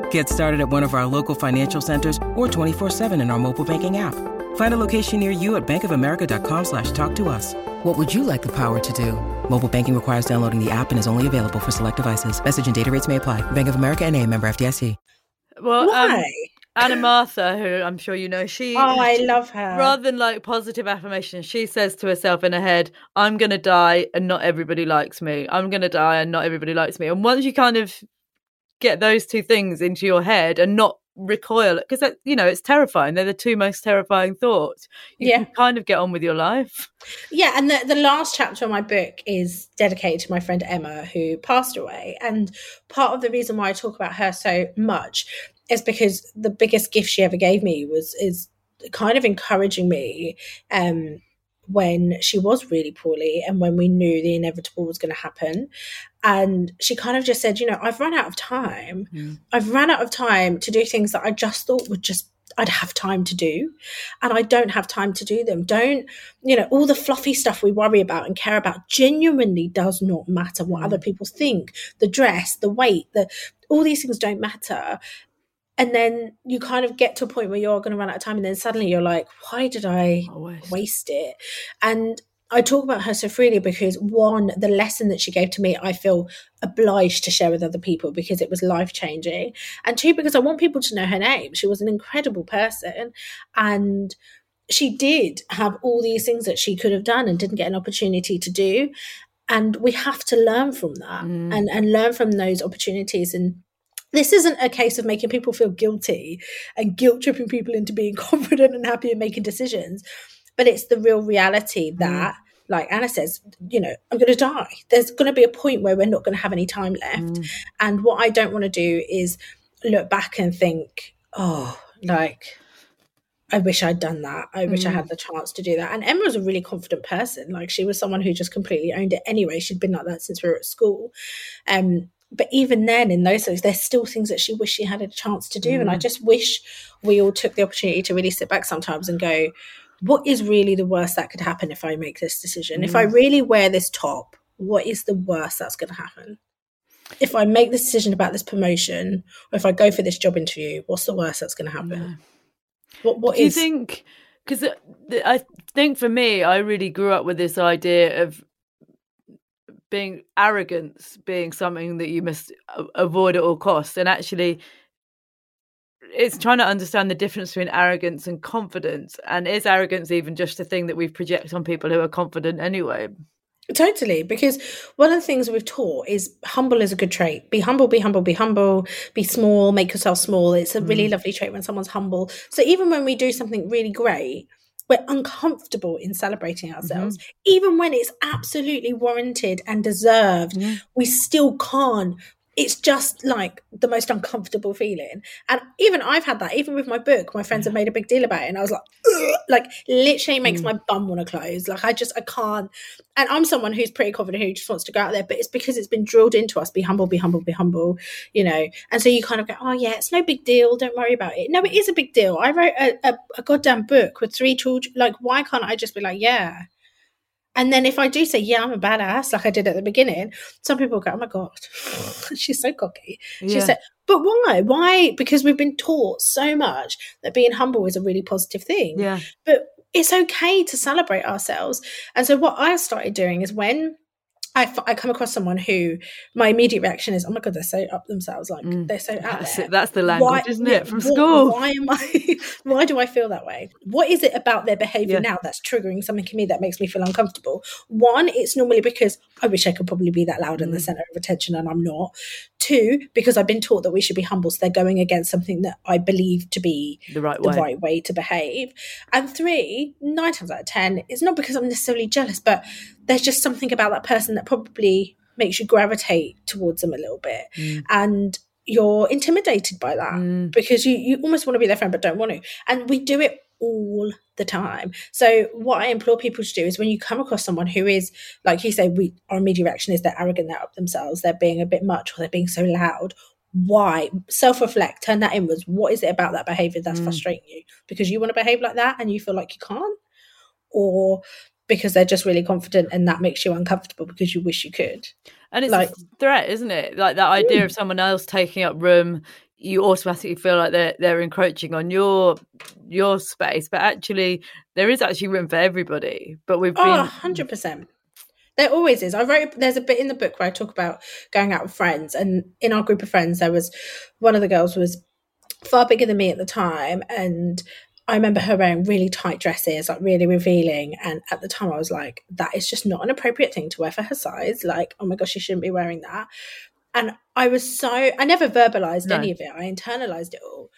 D: Get started at one of our local financial centers or 24-7 in our mobile banking app. Find a location near you at bankofamerica.com slash talk to us. What would you like the power to do? Mobile banking requires downloading the app and is only available for select devices. Message and data rates may apply. Bank of America and a member FDIC.
A: Well, um, Why? Um, Anna Mathur, who I'm sure you know, she.
B: Oh, I love her.
A: Rather than like positive affirmation, she says to herself in her head, I'm going to die and not everybody likes me. I'm going to die and not everybody likes me. And once you kind of get those two things into your head and not recoil because you know it's terrifying they're the two most terrifying thoughts you yeah. can kind of get on with your life
B: yeah and the, the last chapter of my book is dedicated to my friend emma who passed away and part of the reason why i talk about her so much is because the biggest gift she ever gave me was is kind of encouraging me um when she was really poorly and when we knew the inevitable was going to happen. And she kind of just said, you know, I've run out of time. Mm. I've run out of time to do things that I just thought would just I'd have time to do. And I don't have time to do them. Don't, you know, all the fluffy stuff we worry about and care about genuinely does not matter what mm. other people think. The dress, the weight, the all these things don't matter and then you kind of get to a point where you're going to run out of time and then suddenly you're like why did i waste. waste it and I talk about her so freely because one, the lesson that she gave to me, I feel obliged to share with other people because it was life changing. And two, because I want people to know her name. She was an incredible person. And she did have all these things that she could have done and didn't get an opportunity to do. And we have to learn from that mm. and, and learn from those opportunities and this isn't a case of making people feel guilty and guilt tripping people into being confident and happy and making decisions, but it's the real reality mm. that. Mm. Like Anna says, you know, I'm going to die. There's going to be a point where we're not going to have any time left. Mm. And what I don't want to do is look back and think, oh, like, I wish I'd done that. I wish mm. I had the chance to do that. And Emma was a really confident person. Like she was someone who just completely owned it anyway. She'd been like that since we were at school. Um, but even then in those days there's still things that she wished she had a chance to do mm. and i mm. just wish we all took the opportunity to really sit back sometimes and go what is really the worst that could happen if i make this decision mm. if i mm. really wear this top what is the worst that's going to happen if i make this decision about this promotion or if i go for this job interview what's the worst that's going to happen yeah. what what
A: do
B: is...
A: you think because I think for me, I really grew up with this idea of being arrogance being something that you must avoid at all costs and actually it's trying to understand the difference between arrogance and confidence and is arrogance even just a thing that we project on people who are confident anyway
B: Totally, because one of the things we've taught is humble is a good trait. Be humble, be humble, be humble, be small, make yourself small. It's a really mm. lovely trait when someone's humble. So even when we do something really great, we're uncomfortable in celebrating mm-hmm. ourselves. Even when it's absolutely warranted and deserved, we still can't it's just like the most uncomfortable feeling. And even I've had that, even with my book, my friends have made a big deal about it. And I was like, Ugh! like literally makes
A: Mm.
B: my bum want to close. Like I just, I can't. And I'm someone who's pretty confident who just wants to go out there, but it's because it's been drilled into us be humble, be humble, be humble, you know. And so you kind of go, oh yeah, it's no big deal. Don't worry about it. No, it is a big deal. I wrote a, a, a goddamn book with three children. Like, why can't I just be like, yeah? And then if I do say, yeah, I'm a badass, like I did at the beginning, some people go, oh my God, she's so cocky. She said, but why? Why? Because we've been taught so much that being humble is a really positive thing.
A: Yeah.
B: But it's okay to celebrate ourselves. And so what I started doing is when I, f- I come across someone who my immediate reaction is, oh my God, they're so up themselves. Like
A: Mm.
B: they're so out
A: That's
B: there
A: it. That's the language, isn't it, from
B: wh-
A: school?
B: Why am I? Why do I feel that way? What is it about their behaviour
A: Yeah.
B: now that's triggering something in me that makes me feel uncomfortable? One, it's normally because I wish I could probably be that loud in the
A: Mm.
B: centre of attention, and I'm not. Two, because I've been taught that we should be humble, so they're going against something that I believe to be
A: The right
B: the
A: way.
B: right way to behave. And three, nine times out of ten, it's not because I'm necessarily jealous, but there's just something about that person that probably makes you gravitate towards them a little bit.
A: Mm.
B: And you're intimidated by that
A: Mm.
B: because you, you almost want to be their friend but don't want to. And we do it all the time. So what I implore people to do is when you come across someone who is, like you say, we our immediate reaction is they're arrogant, they're up themselves, they're being a bit much, or they're being so loud. Why? Self reflect, turn that inwards. What is it about that behavior that's
A: Mm.
B: frustrating you? Because you want to behave like that and you feel like you can't? Or because they're just really confident and that makes you uncomfortable because you wish you could?
A: And it's
B: Like-
A: a threat, isn't it? Like that idea of someone else taking up room, you automatically feel like they're they're encroaching on your your space. But actually, there is actually room for everybody. But we've oh, been
B: Oh, 100%. There always is. I wrote, there's a bit in the book where I talk about going out with friends. And in our group of friends, there was one of the girls was far bigger than me at the time. And I remember her wearing really tight dresses, like really revealing. And at the time, I was like, that is just not an appropriate thing to wear for her size. Like, oh my gosh, she shouldn't be wearing that. And I was so, I never verbalized
A: No.
B: any of it, I internalized it all.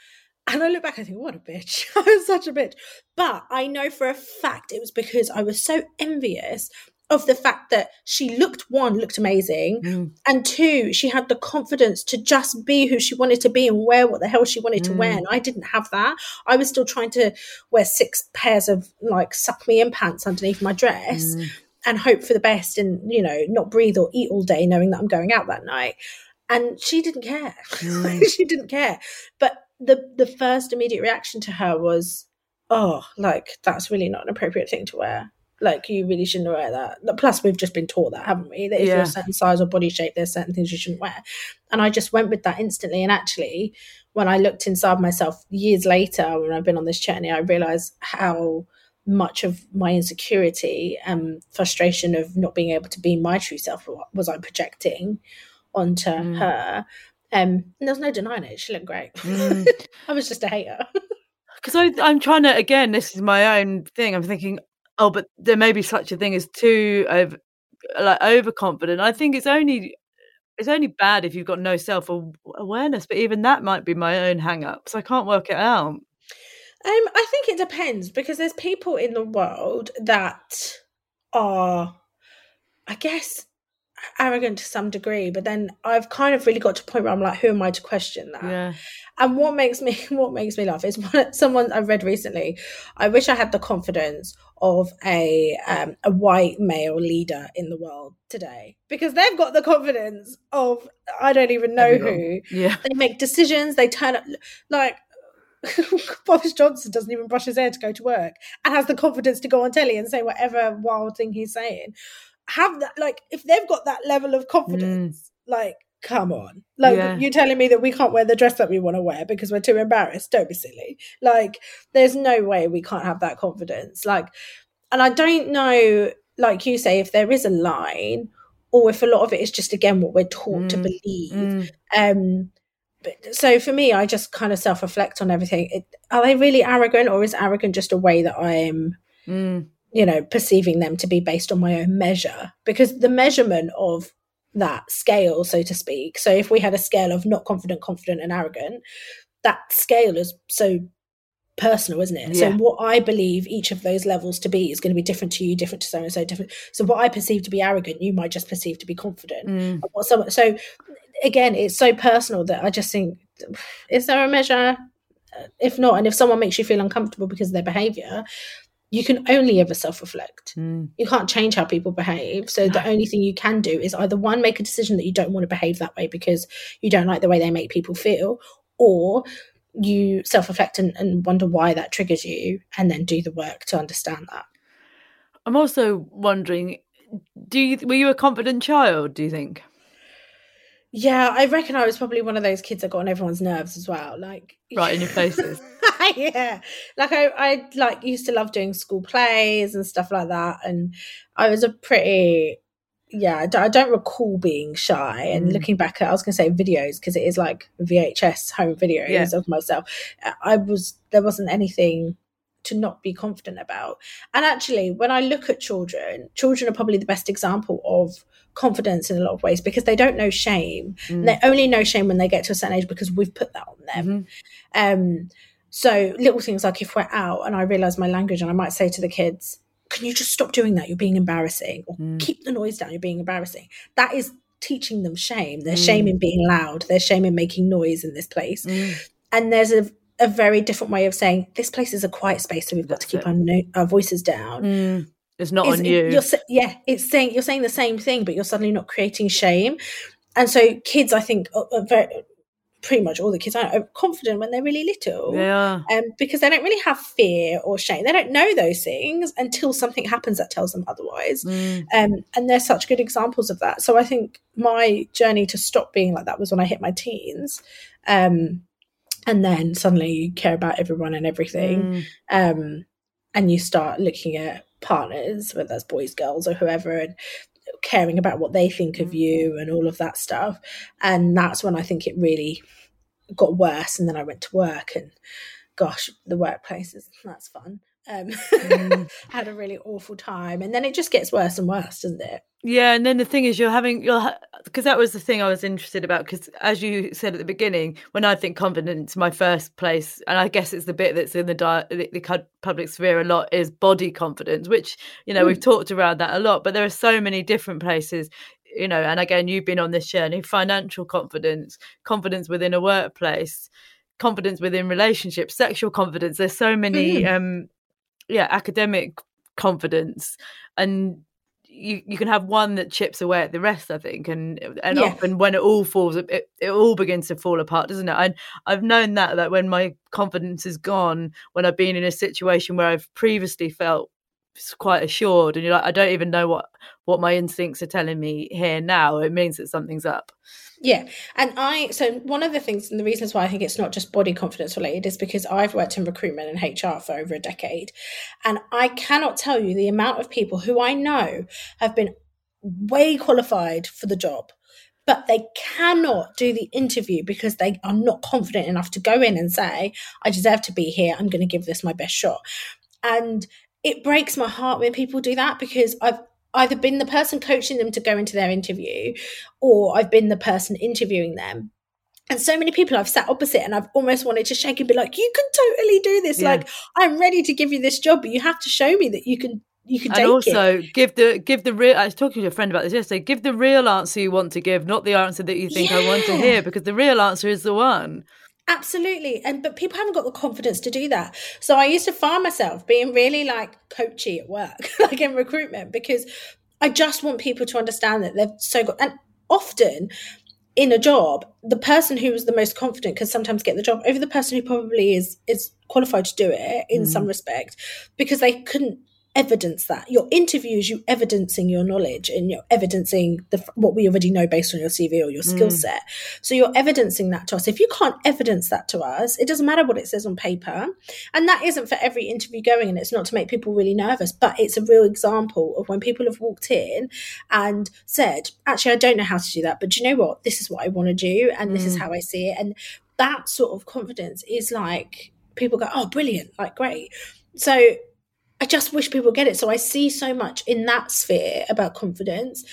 B: And I look back, I think, what a bitch. I was such a bitch. But I know for a fact it was because I was so envious of the fact that she looked one, looked amazing,
A: Mm.
B: and two, she had the confidence to just be who she wanted to be and wear what the hell she wanted to wear.
A: Mm.
B: And I didn't have that. I was still trying to wear six pairs of like suck me in pants underneath my dress
A: Mm.
B: and hope for the best and, you know, not breathe or eat all day knowing that I'm going out that night. And she didn't care.
A: Mm.
B: she didn't care. But the the first immediate reaction to her was, oh, like that's really not an appropriate thing to wear. Like you really shouldn't wear that. Plus, we've just been taught that, haven't we? That if you're a certain size or body shape, there's certain things you shouldn't wear. And I just went with that instantly. And actually, when I looked inside myself years later, when I've been on this journey, I realized how much of my insecurity and frustration of not being able to be my true self was I projecting onto
A: Mm.
B: her. Um, and there's no denying it. She looked great.
A: Mm.
B: I was just a hater.
A: because I'm trying to again. This is my own thing. I'm thinking, oh, but there may be such a thing as too over, like overconfident. I think it's only it's only bad if you've got no self awareness. But even that might be my own hang up. So I can't work it out.
B: Um, I think it depends because there's people in the world that are, I guess, arrogant to some degree. But then I've kind of really got to a point where I'm like, who am I to question that?
A: Yeah.
B: And what makes me what makes me laugh is one, someone I read recently. I wish I had the confidence of a um, a white male leader in the world today because they've got the confidence of I don't even know
A: Everyone.
B: who.
A: Yeah.
B: They make decisions. They turn up like. Boris Johnson doesn't even brush his hair to go to work and has the confidence to go on telly and say whatever wild thing he's saying. Have that, like, if they've got that level of confidence, like, come on. Like,
A: Yeah.
B: you're telling me that we can't wear the dress that we want to wear because we're too embarrassed. Don't be silly. Like, there's no way we can't have that confidence. Like, and I don't know, like you say, if there is a line or if a lot of it is just, again, what we're taught to
A: Mm,
B: believe.
A: Mm.
B: Um, but, so for me, I just kind of self reflect on everything. It, are they really arrogant, or is arrogant just a way that I'm
A: Mm.
B: You know, perceiving them to be based on my own measure because the measurement of that scale, so to speak. So if we had a scale of not confident, confident, and arrogant, that scale is so personal, isn't it?
A: Yeah.
B: So what I believe each of those levels to be is going to be different to you, different to so and so, different. So what I perceive to be arrogant, you might just perceive to be confident.
A: Mm.
B: What someone, so again, it's so personal that I just think, is there a measure? If not, and if someone makes you feel uncomfortable because of their behavior, you can only ever self reflect.
A: Mm.
B: You can't change how people behave. So the only thing you can do is either one, make a decision that you don't want to behave that way because you don't like the way they make people feel, or you self reflect and, and wonder why that triggers you and then do the work to understand that.
A: I'm also wondering, do you were you a confident child? Do you think?
B: Yeah, I reckon I was probably one of those kids that got on everyone's nerves as well. Like
A: Right in your faces.
B: yeah. Like I, I like used to love doing school plays and stuff like that. And I was a pretty yeah, I don't, I don't recall being shy. And
A: Mm.
B: looking back at, I was going to say videos because it is like VHS home videos
A: Yeah.
B: of myself. I was there wasn't anything to not be confident about. And actually, when I look at children, children are probably the best example of confidence in a lot of ways because they don't know shame.
A: Mm.
B: They only know shame when they get to a certain age because we've put that on them.
A: Mhm.
B: Um, so little things like if we're out and I realize my language and I might say to the kids, can you just stop doing that? You're being embarrassing. Or
A: Mm.
B: keep the noise down. You're being embarrassing. That is teaching them shame. There's
A: Mm.
B: shame in being loud. There's shame in making noise in this place.
A: Mm.
B: And there's a, a very different way of saying this place is a quiet space, so we've got to keep our, no- our voices down.
A: Mm. It's not
B: Is-
A: on you.
B: You're, yeah, it's saying you're saying the same thing, but you're suddenly not creating shame. And so kids, I think, are, are very pretty much all the kids are, confident when they're really little.
A: Yeah.
B: Um, because they don't really have fear or shame. They don't know those things until something happens that tells them otherwise.
A: Mm.
B: Um, and they're such good examples of that. So I think my journey to stop being like that was when I hit my teens. Um, and then suddenly you care about everyone and everything.
A: Mm.
B: Um, and you start looking at partners, whether that's boys, girls, or whoever, and caring about what they think of you mm-hmm. and all of that stuff. And that's when I think it really got worse. And then I went to work, and gosh, the workplace is that's fun. Um,
A: Mm.
B: had a really awful time, and then it just gets worse and worse, doesn't it?
A: Yeah, and then the thing is, you're having you're because that was the thing I was interested about. Because as you said at the beginning, when I think confidence, my first place, and I guess it's the bit that's in the di- the, the public sphere a lot, is body confidence, which you know we've talked around that a lot. But there are so many different places, you know. And again, you've been on this journey: financial confidence, confidence within a workplace, confidence within relationships, sexual confidence. There's so many, um, yeah, academic confidence, and you you can have one that chips away at the rest i think and and
B: Yeah.
A: often when it all falls it, it all begins to fall apart doesn't it and i've known that that when my confidence is gone when i've been in a situation where i've previously felt quite assured and you're like i don't even know what what my instincts are telling me here now it means that something's up
B: Yeah. And I, so one of the things and the reasons why I think it's not just body confidence related is because I've worked in recruitment and HR for over a decade. And I cannot tell you the amount of people who I know have been way qualified for the job, but they cannot do the interview because they are not confident enough to go in and say, I deserve to be here. I'm going to give this my best shot. And it breaks my heart when people do that because I've either been the person coaching them to go into their interview or I've been the person interviewing them. And so many people I've sat opposite and I've almost wanted to shake and be like, you can totally do this.
A: Yeah.
B: Like, I'm ready to give you this job, but you have to show me that you can you can
A: and
B: it.
A: also give the give the real i was talking to a friend about this yesterday give the real answer you want to give not the answer that you think i want to hear because the real answer is the one
B: Absolutely. And but people haven't got the confidence to do that. So I used to find myself being really like coachy at work, like in recruitment, because I just want people to understand that they've so got and often in a job, the person who was the most confident can sometimes get the job over the person who probably is is qualified to do it in some mm. respect because they couldn't evidence that. Your interviews you evidencing your knowledge and you're evidencing the what we already know based on your cv or your skill mm. set. So you're evidencing that to us. If you can't evidence that to us it doesn't matter what it says on paper. And that isn't for every interview going and it's not to make people really nervous but it's a real example of when people have walked in and said actually i don't know how to do that but do you know what? This is what i want to do and this is mm. how i see it. And that sort of confidence is like people go oh brilliant like great. So I just wish people get it. So I see so much in that sphere about confidence,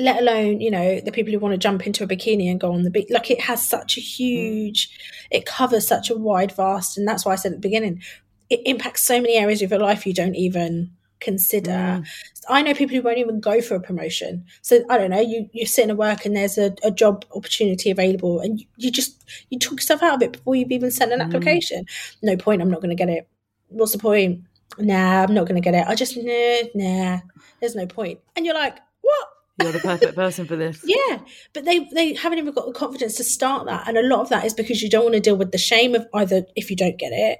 B: let alone, you know, the people who want to jump into a bikini and go on the beach. Like it has such a huge, it covers such a wide, vast, and that's why I said at the beginning, it impacts so many areas of your life you don't even consider.
A: Mm.
B: I know people who won't even go for a promotion. So I don't know, you you sit in a work and there's a, a job opportunity available and you, you just you talk yourself out of it before you've even sent an
A: Mm.
B: application. No point, I'm not gonna get it. What's the point? Nah, I'm not gonna get it. I just nah, nah, there's no point. And you're like, what?
A: You're the perfect person for this.
B: Yeah, but they they haven't even got the confidence to start that, and a lot of that is because you don't want to deal with the shame of either if you don't get it,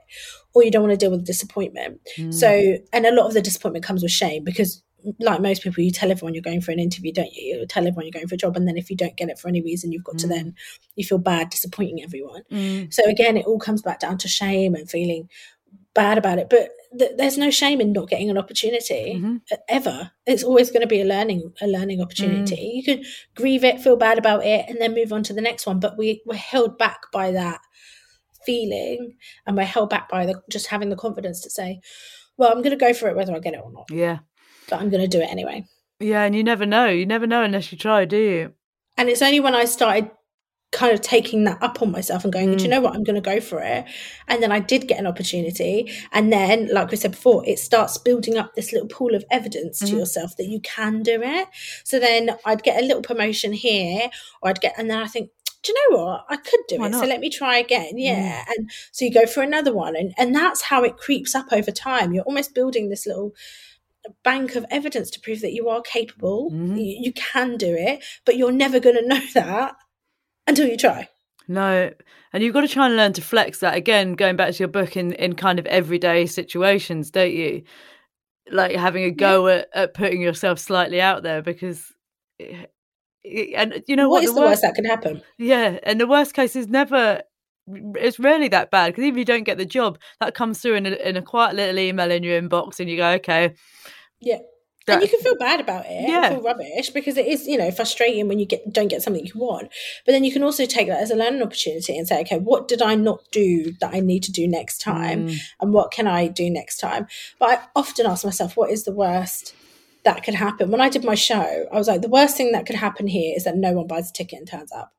B: or you don't want to deal with disappointment.
A: Mm.
B: So, and a lot of the disappointment comes with shame because, like most people, you tell everyone you're going for an interview, don't you? You tell everyone you're going for a job, and then if you don't get it for any reason, you've got to
A: Mm.
B: then you feel bad disappointing everyone.
A: Mm.
B: So again, it all comes back down to shame and feeling bad about it. But th- there's no shame in not getting an opportunity
A: Mhm.
B: uh, ever. It's always going to be a learning a learning opportunity. You can grieve it, feel bad about it, and then move on to the next one. But we we're held back by that feeling, and we're held back by the just having the confidence to say, "Well, I'm going to go for it whether I get it or not,
A: Yeah.
B: but I'm going to do it anyway."
A: Yeah, and you never know. You never know unless you try, do you?
B: And it's only when I started kind of taking that up on myself and going, do you
A: Mm.
B: know what, I'm going to go for it. And then I did get an opportunity. And then, like we said before, it starts building up this little pool of evidence to
A: Mhm.
B: yourself that you can do it. So then I'd get a little promotion here, or I'd get, and then I think, do you know what? I could do
A: Why
B: it. So let me try again. Yeah. And so you go for another one. And, and that's how it creeps up over time. You're almost building this little bank of evidence to prove that you are capable.
A: Mhm.
B: You, you can do it, but you're never going to know that until you try.
A: No, and you've got to try and learn to flex that again. Going back to your book in in kind of everyday situations, don't you? Like having a go at, at putting yourself slightly out there because, it- it- and you know
B: what
A: what,
B: is the worst that can happen?
A: Yeah, and the worst case is never. It's rarely that bad because even if you don't get the job, that comes through in a, in a quiet little email in your inbox, and you go, okay.
B: Yeah. And you can feel bad about it,
A: yeah.
B: feel rubbish because it is, you know, frustrating when you get don't get something you want. But then you can also take that as a learning opportunity and say, okay, what did I not do that I need to do next time,
A: Mm.
B: and what can I do next time? But I often ask myself, what is the worst that could happen? When I did my show, I was like, the worst thing that could happen here is that no one buys a ticket and turns up.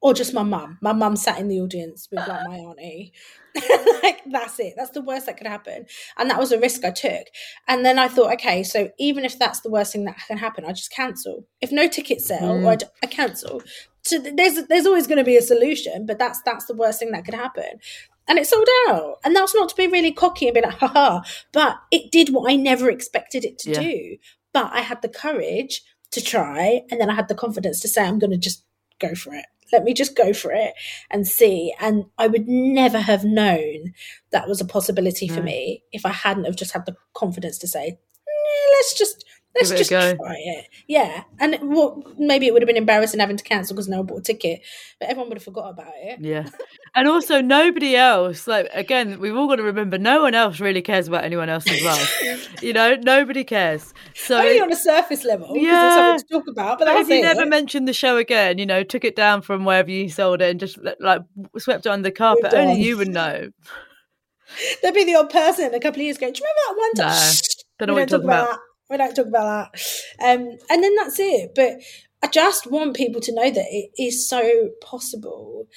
B: Or just my mum. My mum sat in the audience with like my auntie. like that's it. That's the worst that could happen. And that was a risk I took. And then I thought, okay, so even if that's the worst thing that can happen, I just cancel. If no tickets sell,
A: Mm.
B: or I, d- I cancel. So th- there's there's always going to be a solution, but that's that's the worst thing that could happen. And it sold out. And that's not to be really cocky and be like, haha, but it did what I never expected it to
A: Yeah.
B: do. But I had the courage to try, and then I had the confidence to say, I'm going to just go for it. Let me just go for it and see. And I would never have known that was a possibility for
A: No.
B: me if I hadn't have just had the confidence to say, "Eh, let's just let's
A: Give it a
B: just try it. Yeah. And it, well, maybe it would have been embarrassing having to cancel because no one bought a ticket, but everyone would have forgot about it.
A: Yeah. And also, nobody else, like, again, we've all got to remember no one else really cares about anyone else's life. you know, nobody cares. So,
B: Only on a surface level, because
A: Yeah.
B: something to talk about. But that's
A: if you never mentioned the show again, you know, took it down from wherever you sold it and just like swept it under the carpet, only you would know.
B: There'd be the odd person a couple of years ago. Do you remember that one time?
A: No, don't
B: we don't talk
A: talking
B: about that. We don't talk about that. Um, and then that's it. But I just want people to know that it is so possible.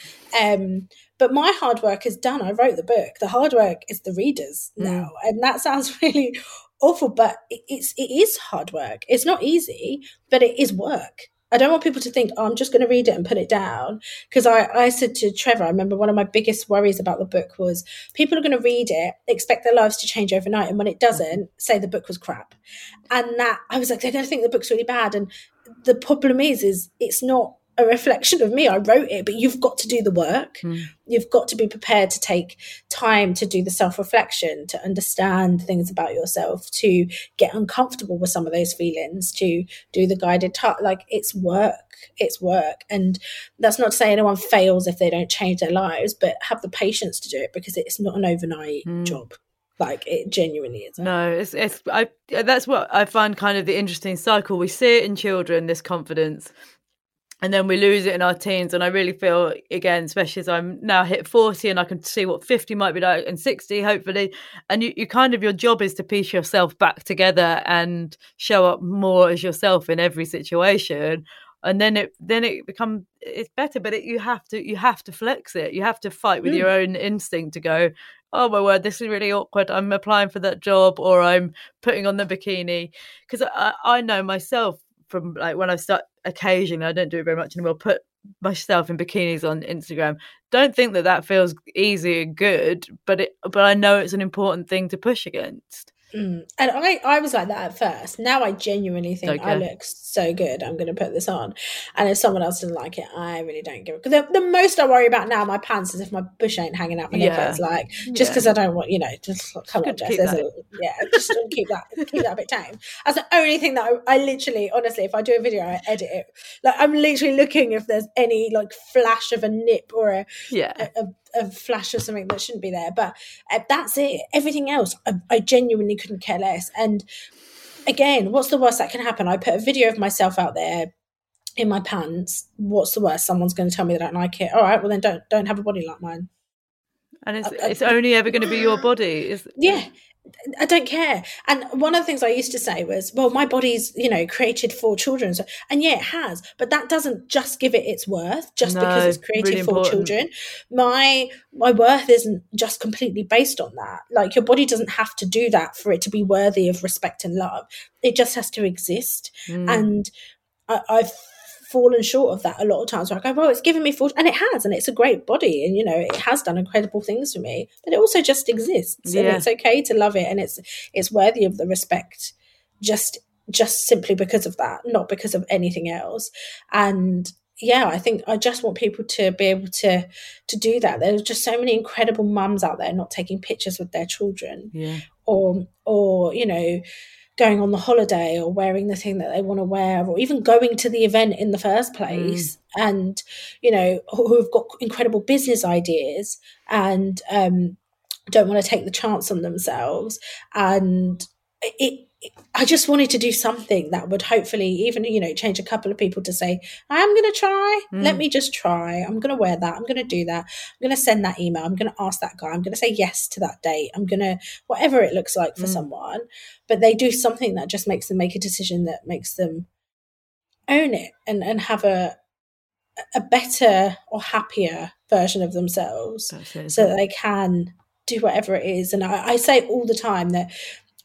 B: Um, but my hard work is done. I wrote the book. The hard work is the readers
A: Mm.
B: now, and that sounds really awful, but it- it's it is hard work. It's not easy, but it is work. I don't want people to think, oh, I'm just going to read it and put it down. Because I, I said to Trevor, I remember one of my biggest worries about the book was people are going to read it, expect their lives to change overnight. And when it doesn't, say the book was crap. And that, I was like, they're going to think the book's really bad. And the problem is, is it's not a reflection of me. I wrote it, but you've got to do the work.
A: Mm.
B: You've got to be prepared to take time to do the self reflection, to understand things about yourself, to get uncomfortable with some of those feelings, to do the guided talk. Like it's work. It's work. And that's not to say anyone fails if they don't change their lives, but have the patience to do it because it's not an overnight
A: Mm.
B: job. Like it genuinely is.
A: No, it's it's I that's what I find kind of the interesting cycle. We see it in children, this confidence, and then we lose it in our teens and i really feel again especially as i'm now hit 40 and i can see what 50 might be like and 60 hopefully. And you, you kind of your job is to piece yourself back together and show up more as yourself in every situation. And then it then it becomes it's better but it, you have to you have to flex it. You have to fight with mm. your own instinct to go oh my word this is really awkward. I'm applying for that job or i'm putting on the bikini. Because I, I know myself from like when i start occasionally i don't do it very much anymore put myself in bikinis on instagram. Don't think that that feels easy and good but it but i know it's an important thing to push against
B: Mm. And I, I was like that at first. Now I genuinely think. I look so good. I'm going to put this on. And if someone else doesn't like it, I really don't give a. The, the, most I worry about now, my pants, is if my bush ain't hanging out my yeah. nipples. Like, just because yeah. I don't want, you know, just come on, Jess. A, yeah, just keep that, keep that a bit tame. That's the only thing that I, I, literally, honestly, if I do a video, I edit it. Like, I'm literally looking if there's any like flash of a nip or a,
A: yeah.
B: a, a a flash of something that shouldn't be there. But uh, that's it. Everything else, I, I genuinely couldn't care less. And again, what's the worst that can happen? I put a video of myself out there in my pants. What's the worst? Someone's going to tell me they don't like it. All right, well then don't don't have a body like mine.
A: And it's I, it's only ever going to be your body. Is
B: yeah. I don't care. And one of the things I used to say was, well, my body's, you know, created for children. So, and yeah, it has, but that doesn't just give it its worth just no, because it's created really for important. children. My, my worth isn't just completely based on that. Like your body doesn't have to do that for it to be worthy of respect and love. It just has to exist. Mm. And I, I've fallen short of that a lot of times where I go, well, it's given me full, and it has, and it's a great body, and you know, it has done incredible things for me, but it also just exists, yeah. and it's okay to love it, and it's it's worthy of the respect, just just simply because of that, not because of anything else, and yeah, I think I just want people to be able to to do that. There's just so many incredible mums out there not taking pictures with their children,
A: yeah,
B: or or you know going on the holiday or wearing the thing that they want to wear or even going to the event in the first place mm. and you know who have got incredible business ideas and um, don't want to take the chance on themselves and it I just wanted to do something that would hopefully even you know change a couple of people to say I am going to try. Mm. let me just try. I'm going to wear that. I'm going to do that. I'm going to send that email. I'm going to ask that guy. I'm going to say yes to that date. I'm going to whatever it looks like for mm. someone. But they do something that just makes them make a decision that makes them own it and and have a a better or happier version of themselves so that they can do whatever it is. And I, I say all the time that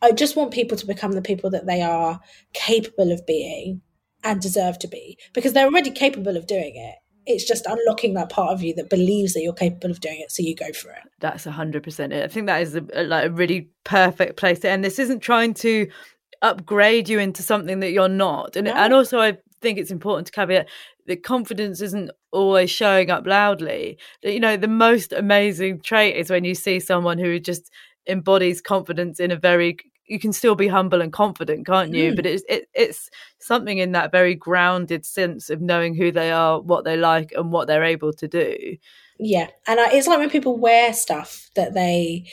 B: I just want people to become the people that they are capable of being and deserve to be because they're already capable of doing it. It's just unlocking that part of you that believes that you're capable of doing it, so you go for it.
A: That's hundred percent it. I think that is a, like a really perfect place to end. This isn't trying to upgrade you into something that you're not, and no. and also I think it's important to caveat that confidence isn't always showing up loudly. You know, the most amazing trait is when you see someone who just embodies confidence in a very you can still be humble and confident can't you mm. but it's it, it's something in that very grounded sense of knowing who they are what they like and what they're able to do
B: yeah and I, it's like when people wear stuff that they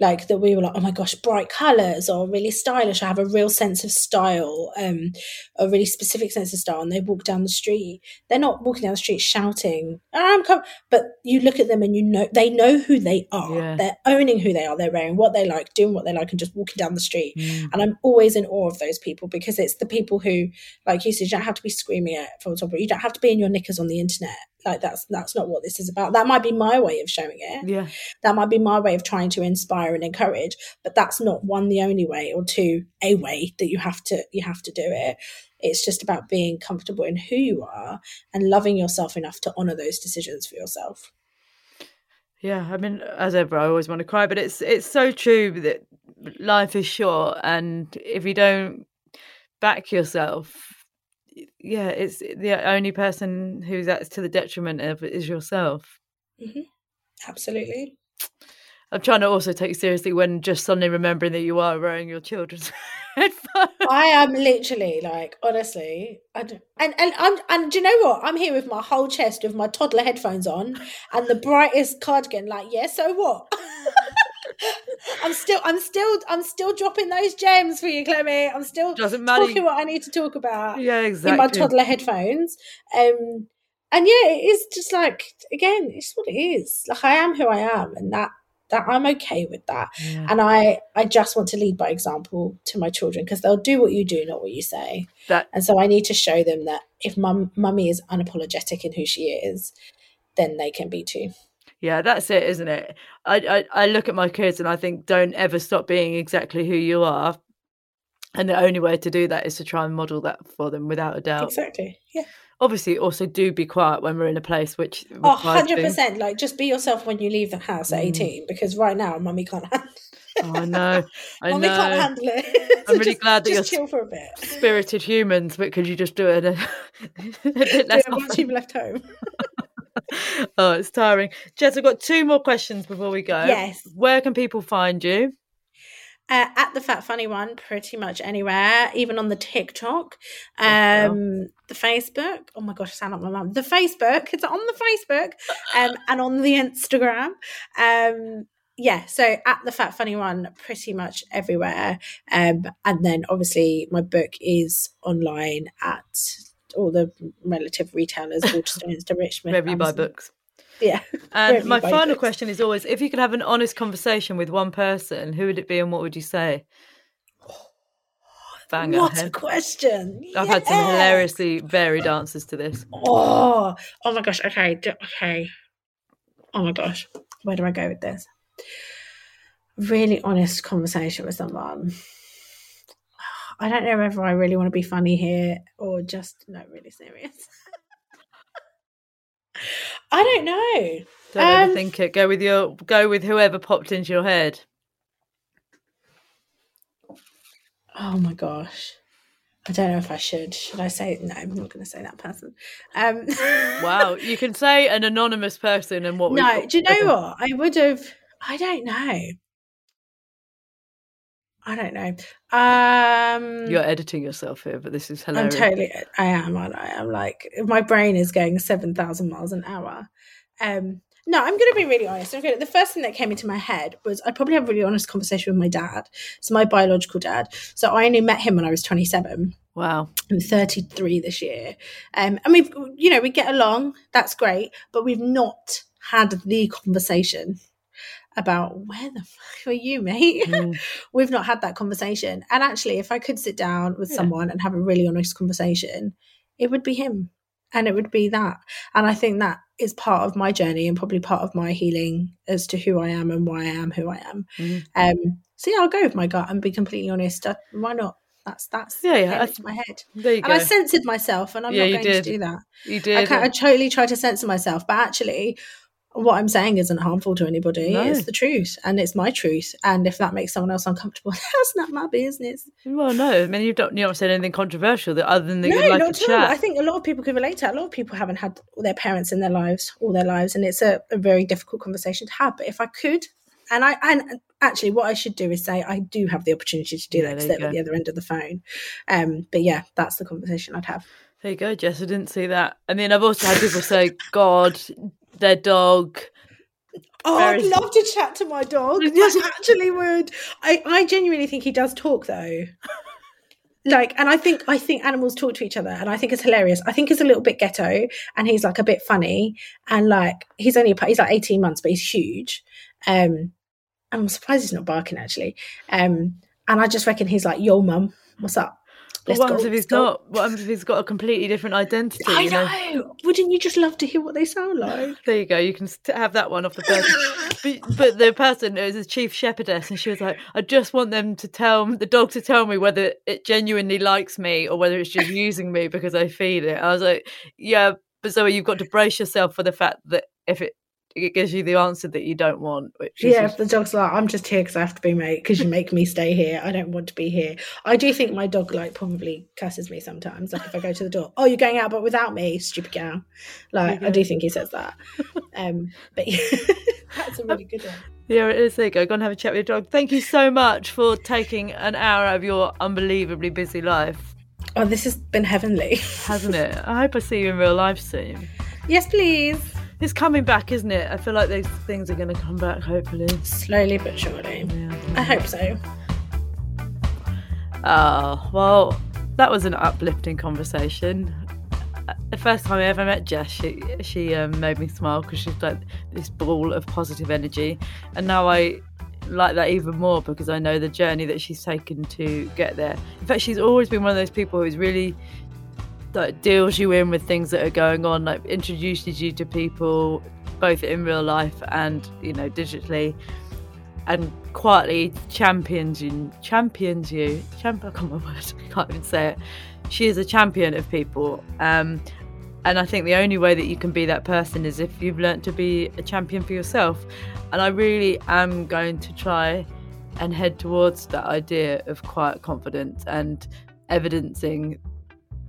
B: like that we were like oh my gosh bright colors or really stylish. I have a real sense of style um a really specific sense of style. And they walk down the street. They're not walking down the street shouting i'm com-, but you look at them and you know they know who they are. Yeah. they're owning who they are. They're wearing what they like doing what they like and just walking down the street. Mm. and i'm always in awe of those people because it's the people who like you said you don't have to be screaming at from top you don't have to be in your knickers on the internet like that's that's not what this is about. That might be my way of showing it.
A: Yeah.
B: That might be my way of trying to inspire and encourage but that's not one the only way or two a way that you have to you have to do it. It's just about being comfortable in who you are and loving yourself enough to honor those decisions for yourself.
A: Yeah i mean as ever i always want to cry but it's it's so true that life is short and if you don't back yourself yeah, it's the only person who's that's to the detriment of is yourself.
B: Mm-hmm. Absolutely.
A: I'm trying to also take seriously when just suddenly remembering that you are wearing your children's headphones.
B: I am literally like, honestly, I don't, and and I'm and do you know what? I'm here with my whole chest with my toddler headphones on and the brightest cardigan. Like, yeah, so what? I'm still, I'm still, I'm still dropping those gems for you, Clemmie. I'm still
A: Doesn't matter.
B: talking what I need to talk about
A: Yeah, exactly.
B: in my toddler headphones. Um, and yeah, it is just like again, it's what it is. Like I am who I am, and that that I'm okay with that.
A: Yeah.
B: And I I just want to lead by example to my children because they'll do what you do, not what you say.
A: That
B: And so I need to show them that if mum mummy is unapologetic in who she is, then they can be too.
A: Yeah, that's it, isn't it? I, I I look at my kids and I think don't ever stop being exactly who you are. And the only way to do that is to try and model that for them without a doubt.
B: Exactly. Yeah.
A: Obviously, also do be quiet when we're in a place which
B: Oh, 100%. Like, just be yourself when you leave the house at
A: Mm.
B: 18 because right now, mummy can't handle
A: Oh, I know. I
B: Mummy can't
A: know.
B: handle it.
A: I'm really glad that
B: just
A: you're
B: chill for a bit.
A: Spirited humans, but could you just do it a, a bit less
B: it once you've left home.
A: Oh, it's tiring. Jess, I've got two more questions before we go.
B: Yes.
A: Where can people find you?
B: Uh, at the Fat Funny One, pretty much anywhere, even on the TikTok, um, the Facebook. Oh my gosh, I sound like my mum. The Facebook, it's on the Facebook, um, and on the Instagram. Um, yeah, so at the Fat Funny One, pretty much everywhere. Um, and then obviously my book is online at all the relative retailers, Waterstones to Richmond.
A: Wherever you buy books.
B: Yeah.
A: Um,
B: and
A: my final
B: books.
A: question is always if you could have an honest conversation with one person, who would it be and what would you say? Banger.
B: What a question!
A: I've had some hilariously varied answers to this.
B: Oh, oh my gosh. Okay, okay. Oh my gosh, where do I go with this? Really honest conversation with someone. I don't know whether I really want to be funny here or just no, really serious. I don't know.
A: Don't
B: Um,
A: overthink it. Go with your go with whoever popped into your head.
B: Oh my gosh. I don't know if I should. Should I say no? I'm not going to say that person. Um,
A: Wow, you can say an anonymous person and what? we-
B: no, do you know what? I would have. I don't know. I don't know. Um,
A: You're editing yourself here, but this is
B: hello.
A: I'm
B: totally. I am. I am like my brain is going seven thousand miles an hour. Um, no, I'm going to be really honest. I'm gonna, the first thing that came into my head was I'd probably have a really honest conversation with my dad. So my biological dad. So I only met him when I was 27.
A: Wow.
B: I'm 33 this year. Um, and we've, you know, we get along. That's great. But we've not had the conversation about where the fuck are you, mate?
A: Mm.
B: we've not had that conversation. And actually, if I could sit down with
A: Yeah.
B: someone and have a really honest conversation, it would be him. And it would be that. And I think that is part of my journey and probably part of my healing as to who I am and why I am who I am.
A: Mhm.
B: Um, so yeah, I'll go with my gut and be completely honest. Uh, why not? That's that's
A: Yeah, yeah, I-
B: my head.
A: There you
B: And
A: go.
B: I censored myself, and I'm
A: Yeah,
B: not going to do that.
A: you
B: I,
A: did.
B: can't, I totally try to censor myself, but actually, what I'm saying isn't harmful to anybody.
A: No.
B: It's the truth, and it's my truth. And if that makes someone else uncomfortable, that's not my business.
A: Well, no. I mean, you've not, You not said anything controversial that other than that
B: no,
A: you'd like
B: not
A: to
B: at all. I think a lot of people can relate to. That. A lot of people haven't had their parents in their lives all their lives, and it's a, a very difficult conversation to have. But if I could, and I and actually, what I should do is say I do have the opportunity to do
A: Yeah,
B: that because they're at the other end of the phone. Um, but yeah, that's the conversation I'd have.
A: There you go, Jess. I didn't see that. I mean, I've also had people say, "God, their dog."
B: Oh, I'd love to chat to my dog. I actually would. I, I genuinely think he does talk though. Like, and I think I think animals talk to each other, and I think it's hilarious. I think he's a little bit ghetto, and he's like a bit funny, and like he's only a he's like eighteen months, but he's huge. Um, I'm surprised he's not barking actually. Um, and I just reckon he's like, "Yo, mum, what's up? Let's
A: what happens if he's
B: go."
A: not? What happens if he's got a completely different identity?
B: I
A: you know?
B: know. Wouldn't you just love to hear what they sound like?
A: There you go. You can have that one off the person. but, but the person it was a chief shepherdess, and she was like, "I just want them to tell the dog to tell me whether it genuinely likes me or whether it's just using me because I feed it." I was like, "Yeah, but Zoe, you've got to brace yourself for the fact that if it it gives you the answer that you don't want, which is
B: Yeah, if the dog's like, I'm just here because I have to be mate because you make me stay here. I don't want to be here. I do think my dog like probably curses me sometimes. Like if I go to the door, oh, you're going out, but without me, stupid cow. Like I do think he says that. Um, but yeah, that's a really good one.
A: Yeah, it is. There you go. Go and have a chat with your dog. Thank you so much for taking an hour out of your unbelievably busy life,
B: Oh, this has been heavenly.
A: hasn't it? I hope I see you in real life soon.
B: yes, please.
A: It's coming back, isn't it? I feel like those things are going to come back, hopefully.
B: Slowly but surely.
A: Yeah.
B: I hope so.
A: Oh, well, that was an uplifting conversation. The first time I ever met Jess, she she um, made me smile because she's like this ball of positive energy, and now I like that even more because I know the journey that she's taken to get there. In fact, she's always been one of those people who's really like deals you in with things that are going on, like introduces you to people both in real life and you know digitally, and quietly champions you, champions you. Champ, I can't, word, I can't even say it. She is a champion of people. Um, and I think the only way that you can be that person is if you've learnt to be a champion for yourself. And I really am going to try and head towards that idea of quiet confidence and evidencing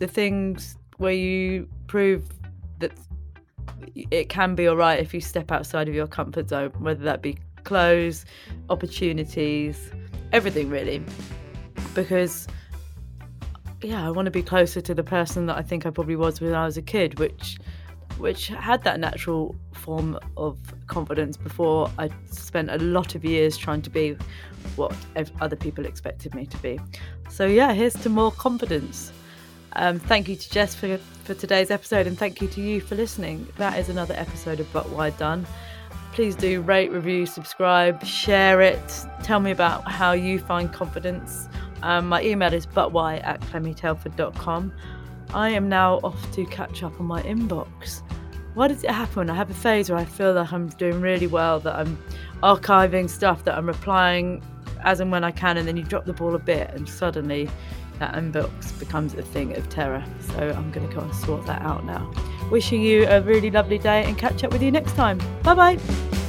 A: the things where you prove that it can be all right if you step outside of your comfort zone, whether that be clothes, opportunities, everything really. Because yeah, I want to be closer to the person that I think I probably was when I was a kid, which which had that natural form of confidence before I spent a lot of years trying to be what other people expected me to be. So yeah, here's to more confidence. Um, thank you to Jess for, for today's episode, and thank you to you for listening. That is another episode of But Why Done. Please do rate, review, subscribe, share it. Tell me about how you find confidence. Um, my email is butwhy at clemmietelford.com. I am now off to catch up on my inbox. Why does it happen? I have a phase where I feel that I'm doing really well, that I'm archiving stuff, that I'm replying as and when I can, and then you drop the ball a bit, and suddenly that inbox becomes a thing of terror. So I'm going to go and sort that out now. Wishing you a really lovely day and catch up with you next time. Bye bye.